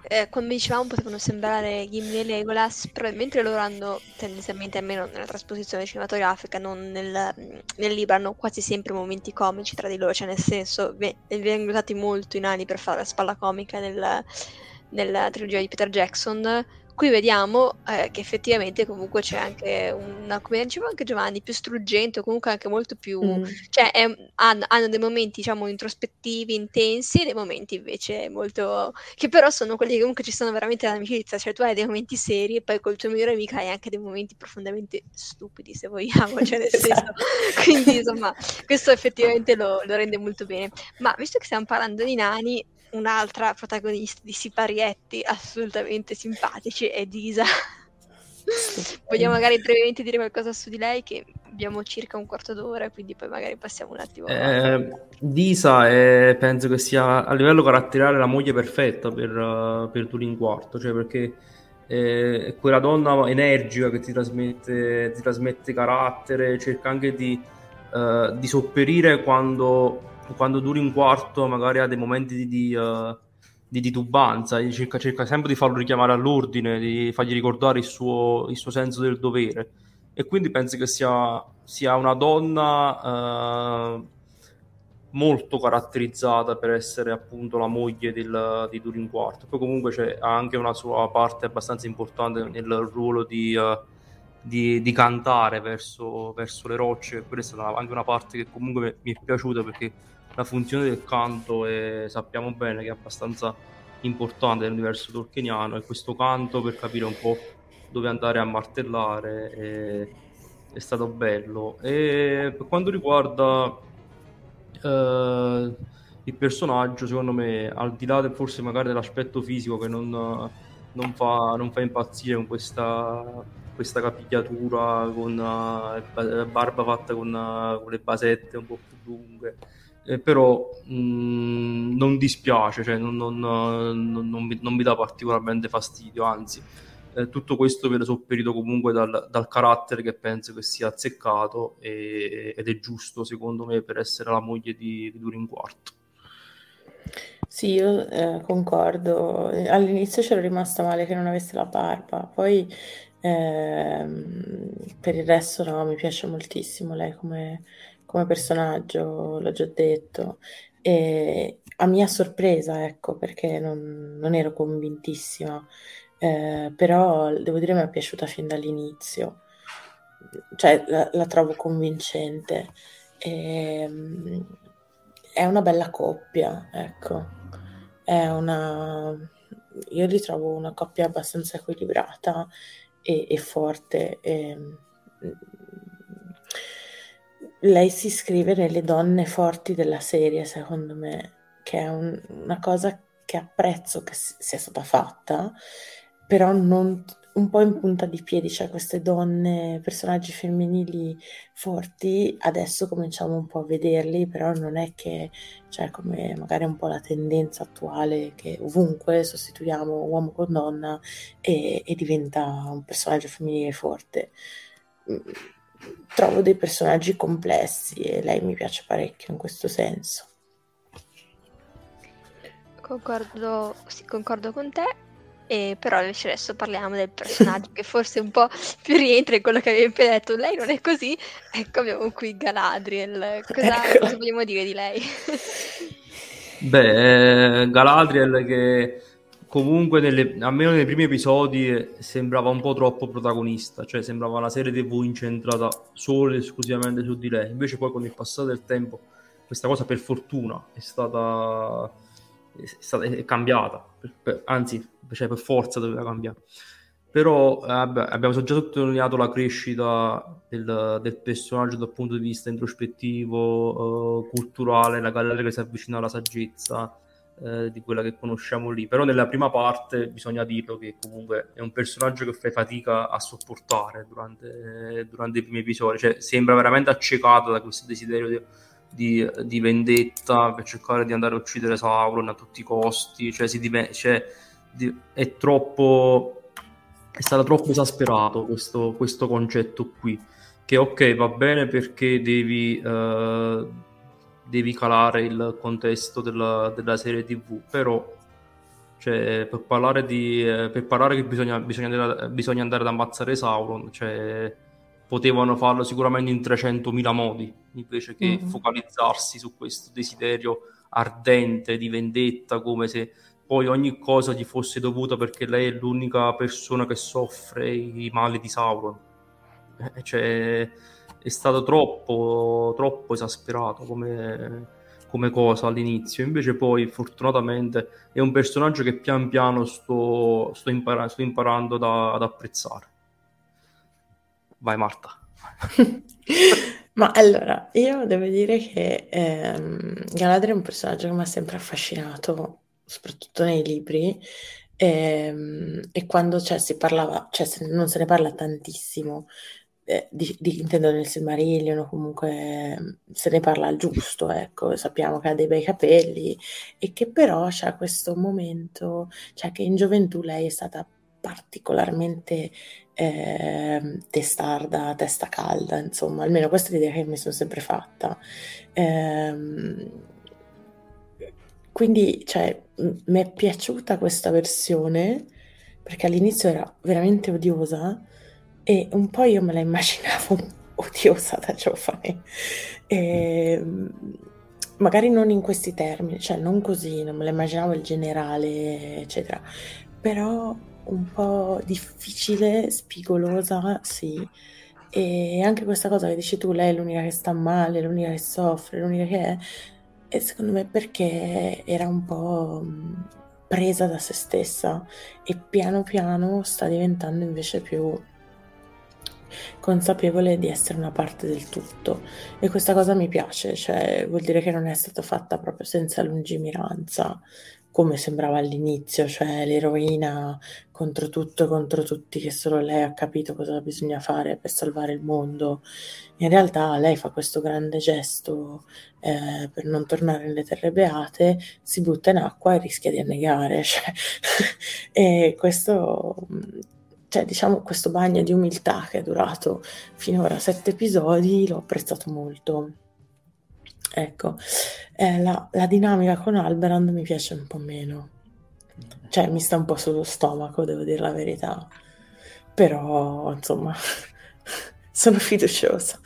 eh, come dicevamo, potevano sembrare Gimli e Legolas, però mentre loro hanno tendenzialmente, almeno nella trasposizione cinematografica, non nel, nel libro, hanno quasi sempre momenti comici tra di loro, cioè nel senso, vengono usati molto i nani per fare la spalla comica nel, nella trilogia di Peter Jackson, Qui vediamo eh, che effettivamente comunque c'è anche una, come diceva anche Giovanni, più struggente o comunque anche molto più... Mm. cioè è, hanno, hanno, dei momenti diciamo introspettivi, intensi e dei momenti invece molto... che però sono quelli che comunque ci sono veramente nell'amicizia, cioè tu hai dei momenti seri e poi col tuo migliore amico hai anche dei momenti profondamente stupidi se vogliamo, cioè nel senso... Esatto. <laughs> quindi insomma questo effettivamente lo, lo rende molto bene. Ma visto che stiamo parlando di nani, un'altra protagonista di siparietti assolutamente simpatici è Disa. Vogliamo magari brevemente dire qualcosa su di lei che abbiamo circa un quarto d'ora, quindi poi magari passiamo un attimo. Eh, Disa è, penso che sia a livello caratteriale la moglie perfetta per, uh, per Turin IV, cioè perché è quella donna energica che ti trasmette, ti trasmette carattere, cerca anche di, uh, di sopperire quando quando duri un quarto magari ha dei momenti di, di, uh, di titubanza, cerca, cerca, sempre di farlo richiamare all'ordine, di fargli ricordare il suo, il suo senso del dovere. E quindi penso che sia, sia una donna uh, molto caratterizzata per essere appunto la moglie del, di Durin IV. Poi comunque ha anche una sua parte abbastanza importante nel ruolo di, uh, di, di cantare verso, verso, le rocce, quella è stata anche una parte che comunque mi è piaciuta perché la funzione del canto è, sappiamo bene che è abbastanza importante nell'universo tolkieniano e questo canto per capire un po' dove andare a martellare è, è stato bello. E per quanto riguarda eh, il personaggio, secondo me, al di là del, forse magari dell'aspetto fisico che non, non, fa, non fa impazzire con questa, questa capigliatura, con uh, barba fatta con, uh, con, le basette un po' più lunghe. Eh, però mh, mm, non dispiace, cioè non, non, non, mi, non, mi, dà particolarmente fastidio, anzi eh, tutto questo viene sopperito comunque dal, dal, carattere che penso che sia azzeccato e, ed è giusto secondo me per essere la moglie di, di Durin IV. Sì, io eh, concordo. All'inizio c'ero rimasta male che non avesse la barba, poi ehm, per il resto no, mi piace moltissimo lei come, come personaggio, l'ho già detto. E a mia sorpresa, ecco, perché non, non ero convintissima eh, però devo dire mi è piaciuta fin dall'inizio, cioè la, la trovo convincente. E, ehm, è una bella coppia, ecco, è una... Io li trovo una coppia abbastanza equilibrata e, e forte. E, lei si iscrive nelle donne forti della serie, secondo me, che è un, una cosa che apprezzo che sia stata fatta però non un po' in punta di piedi, cioè queste donne, personaggi femminili forti, adesso cominciamo un po' a vederli, però non è che, cioè come magari un po' la tendenza attuale che ovunque sostituiamo uomo con donna e, e diventa un personaggio femminile forte. Trovo dei personaggi complessi e lei mi piace parecchio in questo senso. Concordo, sì, concordo con te e però invece adesso parliamo del personaggio che forse un po' più rientra in quello che avevi appena detto. Lei non è così. Ecco, abbiamo qui Galadriel. Cosa, ecco. cosa vogliamo dire di lei? Beh, eh, Galadriel che comunque nelle, almeno nei primi episodi sembrava un po' troppo protagonista, cioè sembrava una serie TV incentrata solo e esclusivamente su di lei. Invece poi con il passare del tempo questa cosa per fortuna è stata, è, stata, è cambiata, anzi cioè per forza doveva cambiare. Però eh, abbiamo già sottolineato la crescita del, del, personaggio dal punto di vista introspettivo, eh, culturale, la galera che si avvicina alla saggezza eh, di quella che conosciamo lì. Però nella prima parte bisogna dirlo che comunque è un personaggio che fai fatica a sopportare durante, durante i primi episodi, cioè sembra veramente accecato da questo desiderio di, di, di, vendetta per cercare di andare a uccidere Sauron a tutti i costi, cioè si diventa... Cioè, è troppo è stato troppo esasperato questo, questo concetto qui. Che ok va bene perché devi, uh, devi calare il contesto della, della, serie tv però cioè, per, parlare di, eh, per parlare che bisogna, bisogna, andare, bisogna andare ad ammazzare Sauron cioè, potevano farlo sicuramente in 300.000 modi invece che mm-hmm. focalizzarsi su questo desiderio ardente di vendetta come se poi ogni cosa gli fosse dovuta perché lei è l'unica persona che soffre i mali di Sauron. Eh, cioè, è stato troppo, troppo esasperato come, come, cosa all'inizio. Invece poi, fortunatamente, è un personaggio che pian piano sto, sto, impara- sto imparando da, ad apprezzare. Vai Marta. <laughs> Ma allora, io devo dire che ehm, Galadriel è un personaggio che mi ha sempre affascinato soprattutto nei libri, ehm, e quando cioè, si parlava, cioè non se ne parla tantissimo, eh, di, di, intendo nel Silmarillion o comunque se ne parla al giusto, ecco, sappiamo che ha dei bei capelli e che però c'è questo momento, cioè che in gioventù lei è stata particolarmente eh, testarda, testa calda, insomma, almeno questa è l'idea che mi sono sempre fatta. Eh, quindi, cioè, mi è piaciuta questa versione perché all'inizio era veramente odiosa e un po' io me la immaginavo <laughs> odiosa da giovane. E, ehm, magari non in questi termini, cioè non così, non me la immaginavo il generale, eccetera. Però un po' difficile, spigolosa, sì. E anche questa cosa che dici tu, lei è l'unica che sta male, l'unica che soffre, l'unica che è, e secondo me perché era un po' presa da se stessa e piano piano sta diventando invece più consapevole di essere una parte del tutto e questa cosa mi piace, cioè vuol dire che non è stata fatta proprio senza lungimiranza come sembrava all'inizio, cioè l'eroina contro tutto e contro tutti, che solo lei ha capito cosa bisogna fare per salvare il mondo. In realtà lei fa questo grande gesto eh, per non tornare nelle terre beate, si butta in acqua e rischia di annegare. <laughs> Cioè, e questo cioè, diciamo, questo bagno di umiltà che è durato finora sette episodi, l'ho apprezzato molto. Ecco, eh, la, la, dinamica con Alberand mi piace un po' meno. Cioè, mi sta un po' sullo stomaco, devo dire la verità. Però, insomma, <laughs> sono fiduciosa.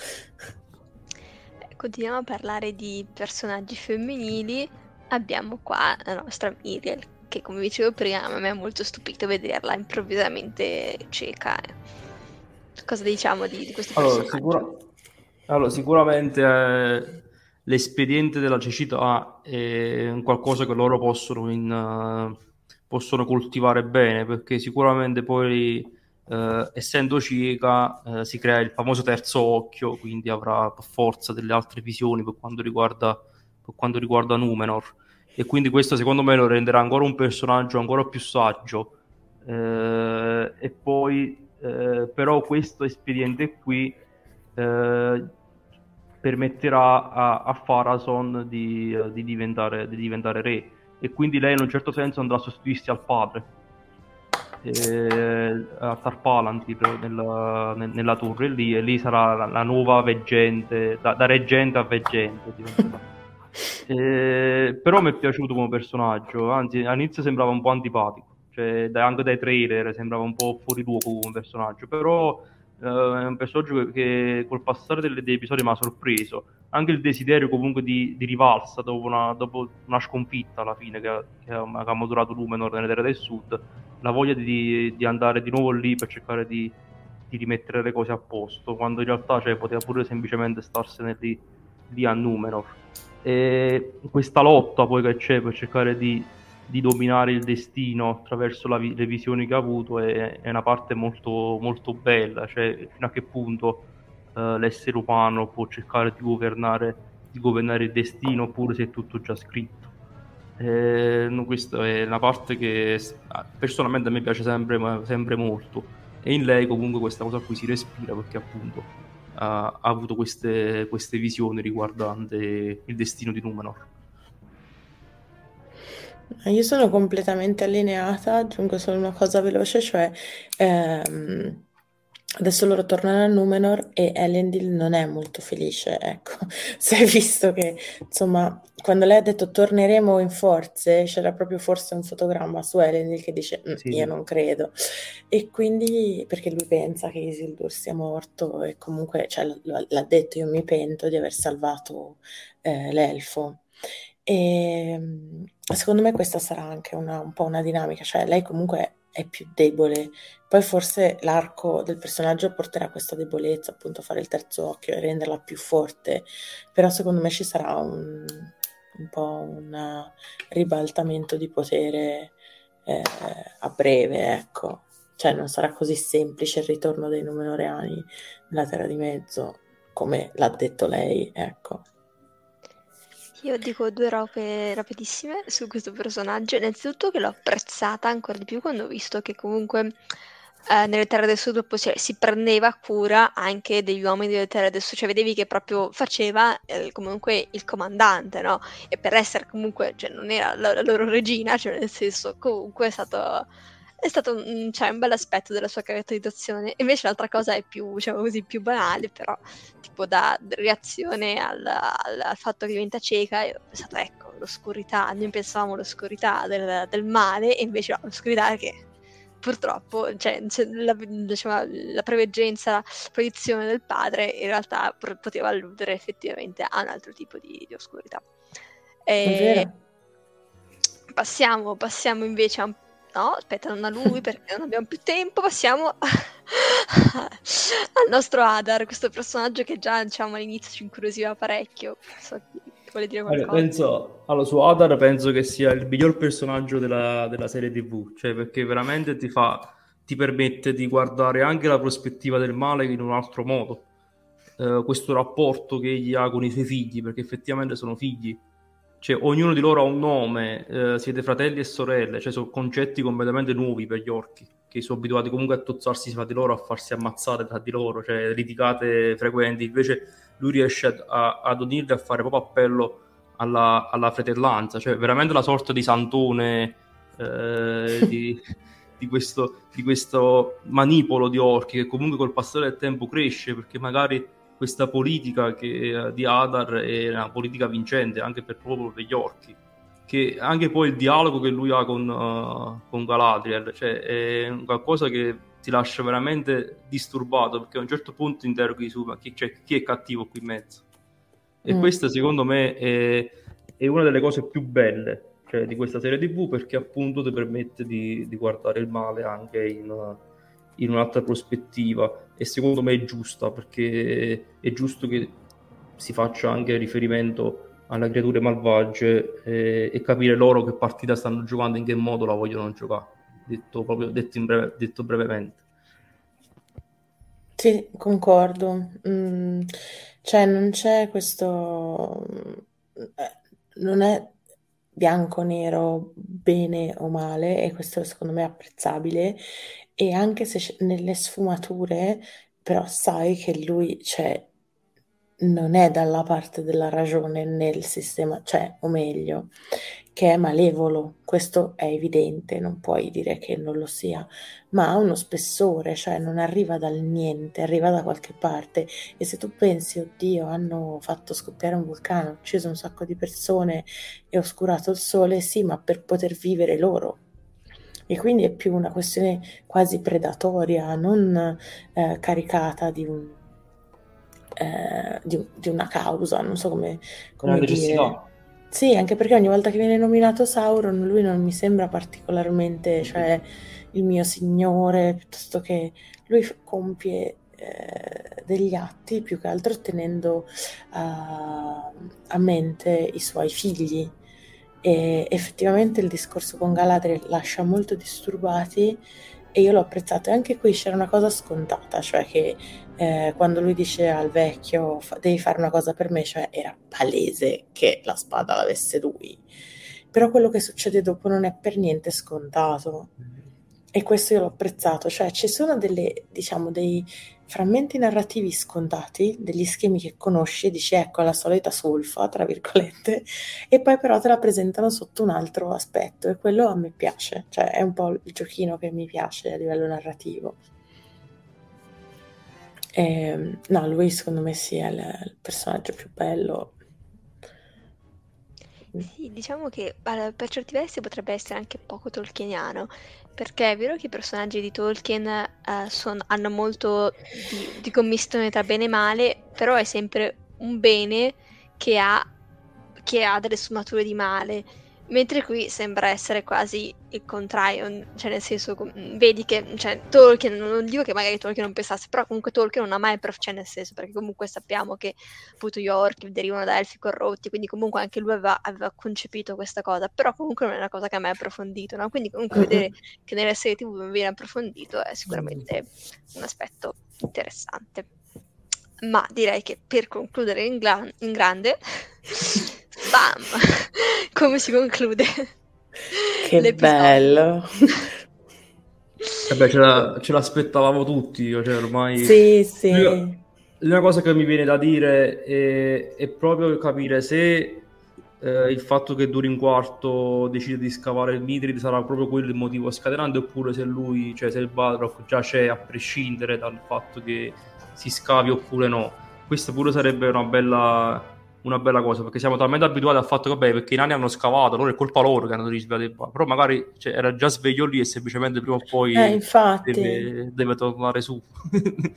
Continuiamo a parlare di personaggi femminili. Abbiamo qua la nostra Miriel, che come dicevo prima a me ha molto stupito vederla improvvisamente cieca. Cosa diciamo di, di questo allora, sicura... allora, sicuramente eh, l'espediente della cecità è qualcosa che loro possono, in, uh, possono coltivare bene, perché sicuramente poi Uh, essendo cieca uh, si crea il famoso terzo occhio, quindi avrà per forza delle altre visioni per quanto riguarda, per quanto riguarda Numenor e quindi questo secondo me lo renderà ancora un personaggio ancora più saggio. Eh, e poi eh, però questo espediente qui eh, permetterà a, a Farason di, di, diventare, di, diventare, re. E quindi lei in un certo senso andrà a sostituirsi al padre eh, a Tarpalantir nella, nella, torre lì e lì sarà la, la nuova veggente da, da reggente a veggente Eh, però mi è piaciuto come personaggio, anzi all'inizio sembrava un po' antipatico, cioè anche dai trailer sembrava un po' fuori luogo come personaggio, però eh, è un personaggio che col passare delle, degli episodi mi ha sorpreso, anche il desiderio comunque di, di rivalsa dopo una, dopo una, sconfitta alla fine che, che, ha, che ha maturato Lumenor nelle terre del sud, la voglia di, di andare di nuovo lì per cercare di, di, rimettere le cose a posto, quando in realtà cioè, poteva pure semplicemente starsene lì, lì a Numenor e questa lotta poi che c'è per cercare di, di dominare il destino attraverso vi- le visioni che ha avuto è, è, una parte molto, molto bella, cioè fino a che punto uh, l'essere umano può cercare di governare, di governare il destino oppure se è tutto già scritto. Eh, questa è una parte che personalmente a me piace sempre, sempre molto e in lei comunque questa cosa qui si respira perché appunto ha, avuto queste, queste visioni riguardanti il destino di Numenor. Io sono completamente allineata, aggiungo solo una cosa veloce, cioè ehm, Adesso loro tornano a Numenor e Elendil non è molto felice, ecco. <laughs> Si è visto che, insomma, quando lei ha detto torneremo in forze, c'era proprio forse un fotogramma su Elendil che dice mm, sì. io non credo. E quindi, perché lui pensa che Isildur sia morto e comunque, cioè, l'ha detto, io mi pento di aver salvato eh, l'elfo. E ehm, secondo me questa sarà anche una, un po' una dinamica, cioè lei comunque è più debole. Poi forse l'arco del personaggio porterà questa debolezza, appunto a fare il terzo occhio e renderla più forte, però secondo me ci sarà un, un po' un ribaltamento di potere eh, a breve, ecco. Cioè non sarà così semplice il ritorno dei Numenoreani nella Terra di Mezzo, come l'ha detto lei, ecco. Io dico due robe rapidissime su questo personaggio. Innanzitutto che l'ho apprezzata ancora di più quando ho visto che comunque eh, nelle terre del sud si, si prendeva cura anche degli uomini delle terre del sud, cioè vedevi che proprio faceva eh, comunque il comandante, no? E per essere comunque, cioè non era la, la loro regina, cioè nel senso comunque è stato è stato un, cioè, un bel aspetto della sua caratterizzazione. Invece l'altra cosa è più, diciamo così, più banale, però tipo da reazione al, al, al fatto che diventa cieca, io ho pensato, ecco, l'oscurità, noi pensavamo all'oscurità del, del male, e invece no, l'oscurità che purtroppo cioè, la, diciamo, la preveggenza, la proiezione del padre in realtà pr- poteva alludere effettivamente a un altro tipo di, di oscurità. E passiamo, passiamo invece a un no, aspetta, non a lui perché non abbiamo più tempo, passiamo <laughs> al nostro Adar, questo personaggio che già diciamo all'inizio ci incuriosiva parecchio. So, vuole dire qualcosa? Allora, penso, allora, su Adar penso che sia il miglior personaggio della, della serie TV, cioè perché veramente ti fa ti permette di guardare anche la prospettiva del male in un altro modo. Eh, questo rapporto che egli ha con i suoi figli, perché effettivamente sono figli, cioè ognuno di loro ha un nome, eh, siete fratelli e sorelle, cioè sono concetti completamente nuovi per gli orchi, che sono abituati comunque a tozzarsi fra di loro, a farsi ammazzare tra di loro, cioè litigate frequenti, invece lui riesce a, ad unirli a fare proprio appello alla, alla fratellanza, cioè veramente la sorta di santone eh, di, <laughs> di, questo, di questo manipolo di orchi che comunque col passare del tempo cresce perché magari questa politica che, di Adar è una politica vincente anche per proprio per gli orchi che anche poi il dialogo che lui ha con, uh, con Galadriel cioè è qualcosa che ti lascia veramente disturbato perché a un certo punto interroghi su ma chi, cioè, chi è cattivo qui in mezzo e mm. questa secondo me è, è, una delle cose più belle cioè, di questa serie tv perché appunto ti permette di, di guardare il male anche in, in un'altra prospettiva. E secondo me è giusta perché è giusto che si faccia anche riferimento alle creature malvagie e, e capire loro che partita stanno giocando in che modo la vogliono giocare. Detto, proprio, detto, breve, detto brevemente. Sì, concordo. Mm, cioè, non c'è questo... eh, non è bianco-nero, bene o male, e questo secondo me è apprezzabile, e anche se nelle sfumature, però sai che lui, cioè, non è dalla parte della ragione nel sistema, cioè, o meglio, che è malevolo, questo è evidente, non puoi dire che non lo sia, ma ha uno spessore, cioè non arriva dal niente, arriva da qualche parte. E se tu pensi, oddio, hanno fatto scoppiare un vulcano, ucciso un sacco di persone e oscurato il sole, sì, ma per poter vivere loro. E quindi è più una questione quasi predatoria, non eh, caricata di un eh, di, di, una causa, non so come, come dire. Sì, anche perché ogni volta che viene nominato Sauron, lui non mi sembra particolarmente, cioè, il mio signore, piuttosto che lui compie eh, degli atti più che altro tenendo uh, a mente i suoi figli. E effettivamente il discorso con Galadriel lascia molto disturbati e io l'ho apprezzato. E anche qui c'era una cosa scontata, cioè che eh, quando lui dice al vecchio devi fare una cosa per me, cioè era palese che la spada l'avesse lui. Però quello che succede dopo non è per niente scontato. E questo io l'ho apprezzato, cioè ci sono delle, diciamo, dei frammenti narrativi scontati, degli schemi che conosci e dici ecco la solita solfa, tra virgolette, e poi però te la presentano sotto un altro aspetto e quello a me piace, cioè è un po' il giochino che mi piace a livello narrativo. E, ehm, no, lui secondo me sì, è il, il personaggio più bello. Sì, diciamo che per certi versi potrebbe essere anche poco tolkieniano, perché è vero che i personaggi di Tolkien eh, son- hanno molto di, di commistione tra bene e male, però è sempre un bene che ha, che ha delle sfumature di male Mentre qui sembra essere quasi il contrario, cioè nel senso, vedi che cioè, Tolkien, non dico che magari Tolkien non pensasse, però comunque Tolkien non ha mai, prof- cioè nel senso, perché comunque sappiamo che appunto gli orchi derivano da elfi corrotti, quindi comunque anche lui aveva, aveva concepito questa cosa, però comunque non è una cosa che ha mai approfondito, no? Quindi comunque vedere che nelle serie tv viene approfondito è sicuramente un aspetto interessante. Ma direi che per concludere in, gla- in grande... <laughs> Bam! Come si conclude? Che l'episodio. bello! Vabbè, ce, la, ce, l'aspettavamo tutti, cioè ormai... Sì, sì. L'unica cosa che mi viene da dire è, è proprio capire se eh, il fatto che duri un quarto decide di scavare il Midrid sarà proprio quello il motivo scatenante oppure se lui, cioè se il Balrog già c'è a prescindere dal fatto che si scavi oppure no. Questa pure sarebbe una bella una bella cosa perché siamo talmente abituati al fatto che vabbè perché i nani hanno scavato allora è colpa loro che hanno risvegliato però magari cioè, era già sveglio lì e semplicemente prima o poi eh, deve, deve, tornare su. <laughs>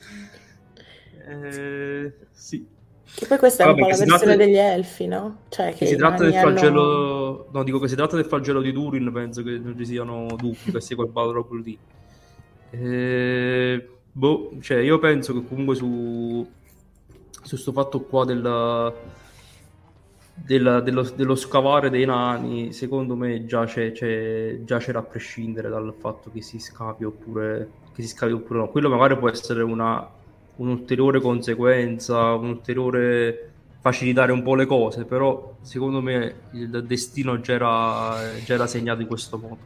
Eh, sì Che poi questa è Vabbè, un po' la versione tratta... degli elfi, no? Cioè che, si tratta del flagello... Hanno... No, dico che si tratta del flagello di Turin, penso che non ci siano dubbi, che sia quel Balrog lì. Eh, boh, cioè io penso che comunque su su questo fatto qua della, della, dello, dello, scavare dei nani, secondo me già, c'è, c'è, già c'era a prescindere dal fatto che si scavi oppure, che si scavi oppure no. Quello magari può essere una, un'ulteriore conseguenza, un'ulteriore facilitare un po' le cose, però secondo me il destino già era, già era segnato in questo modo.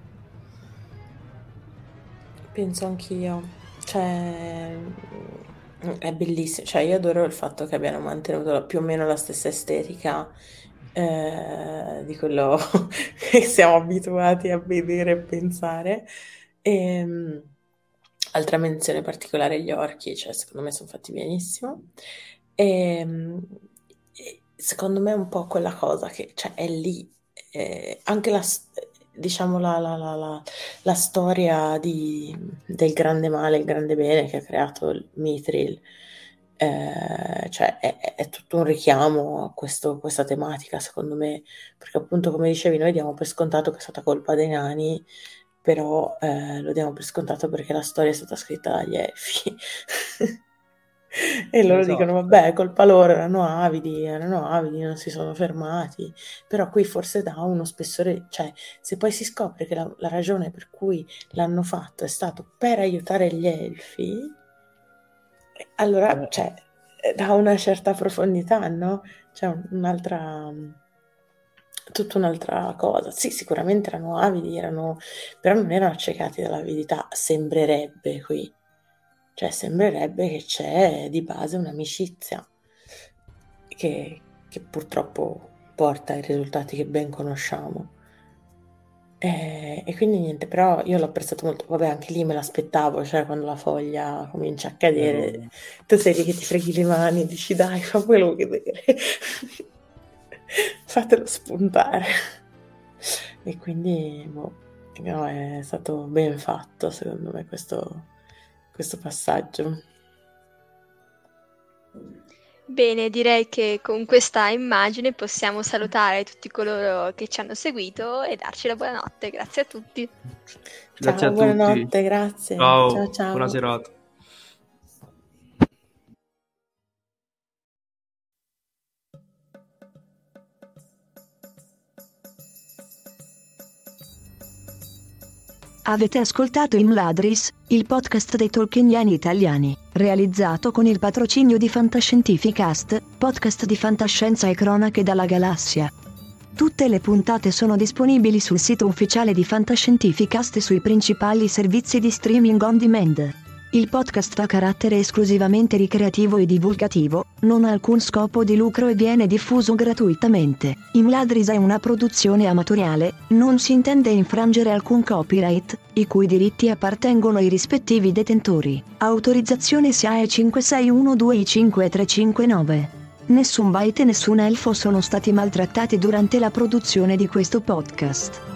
Penso anch'io. Cioè, è bellissimo, cioè io adoro il fatto che abbiano mantenuto più o meno la stessa estetica eh, di quello <laughs> che siamo abituati a vedere e pensare. E, ehm, altra menzione particolare gli orchi, cioè secondo me sono fatti benissimo. Ehm, e, secondo me è un po' quella cosa che cioè, è lì, eh, anche la, diciamo, la, la, la, la storia di, del grande male, il grande bene che ha creato il Mithril, eh, cioè è, è, tutto un richiamo a questo, questa tematica, secondo me, perché appunto, come dicevi, noi diamo per scontato che è stata colpa dei nani, però eh, lo diamo per scontato perché la storia è stata scritta dagli Elfi. <laughs> E loro esatto. dicono, vabbè, colpa loro, erano avidi, erano avidi, non si sono fermati. Però qui forse dà uno spessore, cioè se poi si scopre che la, la ragione per cui l'hanno fatto è stato per aiutare gli elfi, allora, eh. cioè, dà una certa profondità, no? C'è cioè, un'altra tutta un'altra cosa. Sì, sicuramente erano avidi, erano, però non erano accecati dall'avidità, sembrerebbe qui. Cioè sembrerebbe che c'è di base un'amicizia che, che purtroppo porta ai risultati che ben conosciamo. E, e, quindi niente, però io l'ho apprezzato molto. Vabbè, anche lì me l'aspettavo, cioè quando la foglia comincia a cadere, tu sei lì che ti freghi le mani e dici dai, fammelo vedere, <laughs> fatelo spuntare. E quindi, boh, no, è stato ben fatto secondo me questo, questo passaggio. Bene, direi che con questa immagine possiamo salutare tutti coloro che ci hanno seguito e darci la buonanotte. Grazie a tutti. Grazie ciao, a buonanotte, tutti. grazie. Ciao, ciao, ciao. buona serata. Avete ascoltato Imladris, il podcast dei tolkieniani italiani, realizzato con il patrocinio di Fantascientificast, podcast di fantascienza e cronache dalla galassia. Tutte le puntate sono disponibili sul sito ufficiale di Fantascientificast e sui principali servizi di streaming on demand. Il podcast ha carattere esclusivamente ricreativo e divulgativo, non ha alcun scopo di lucro e viene diffuso gratuitamente. Imladris è una produzione amatoriale, non si intende infrangere alcun copyright, i cui diritti appartengono ai rispettivi detentori. Autorizzazione SIAE 56125359. Nessun byte e nessun elfo sono stati maltrattati durante la produzione di questo podcast.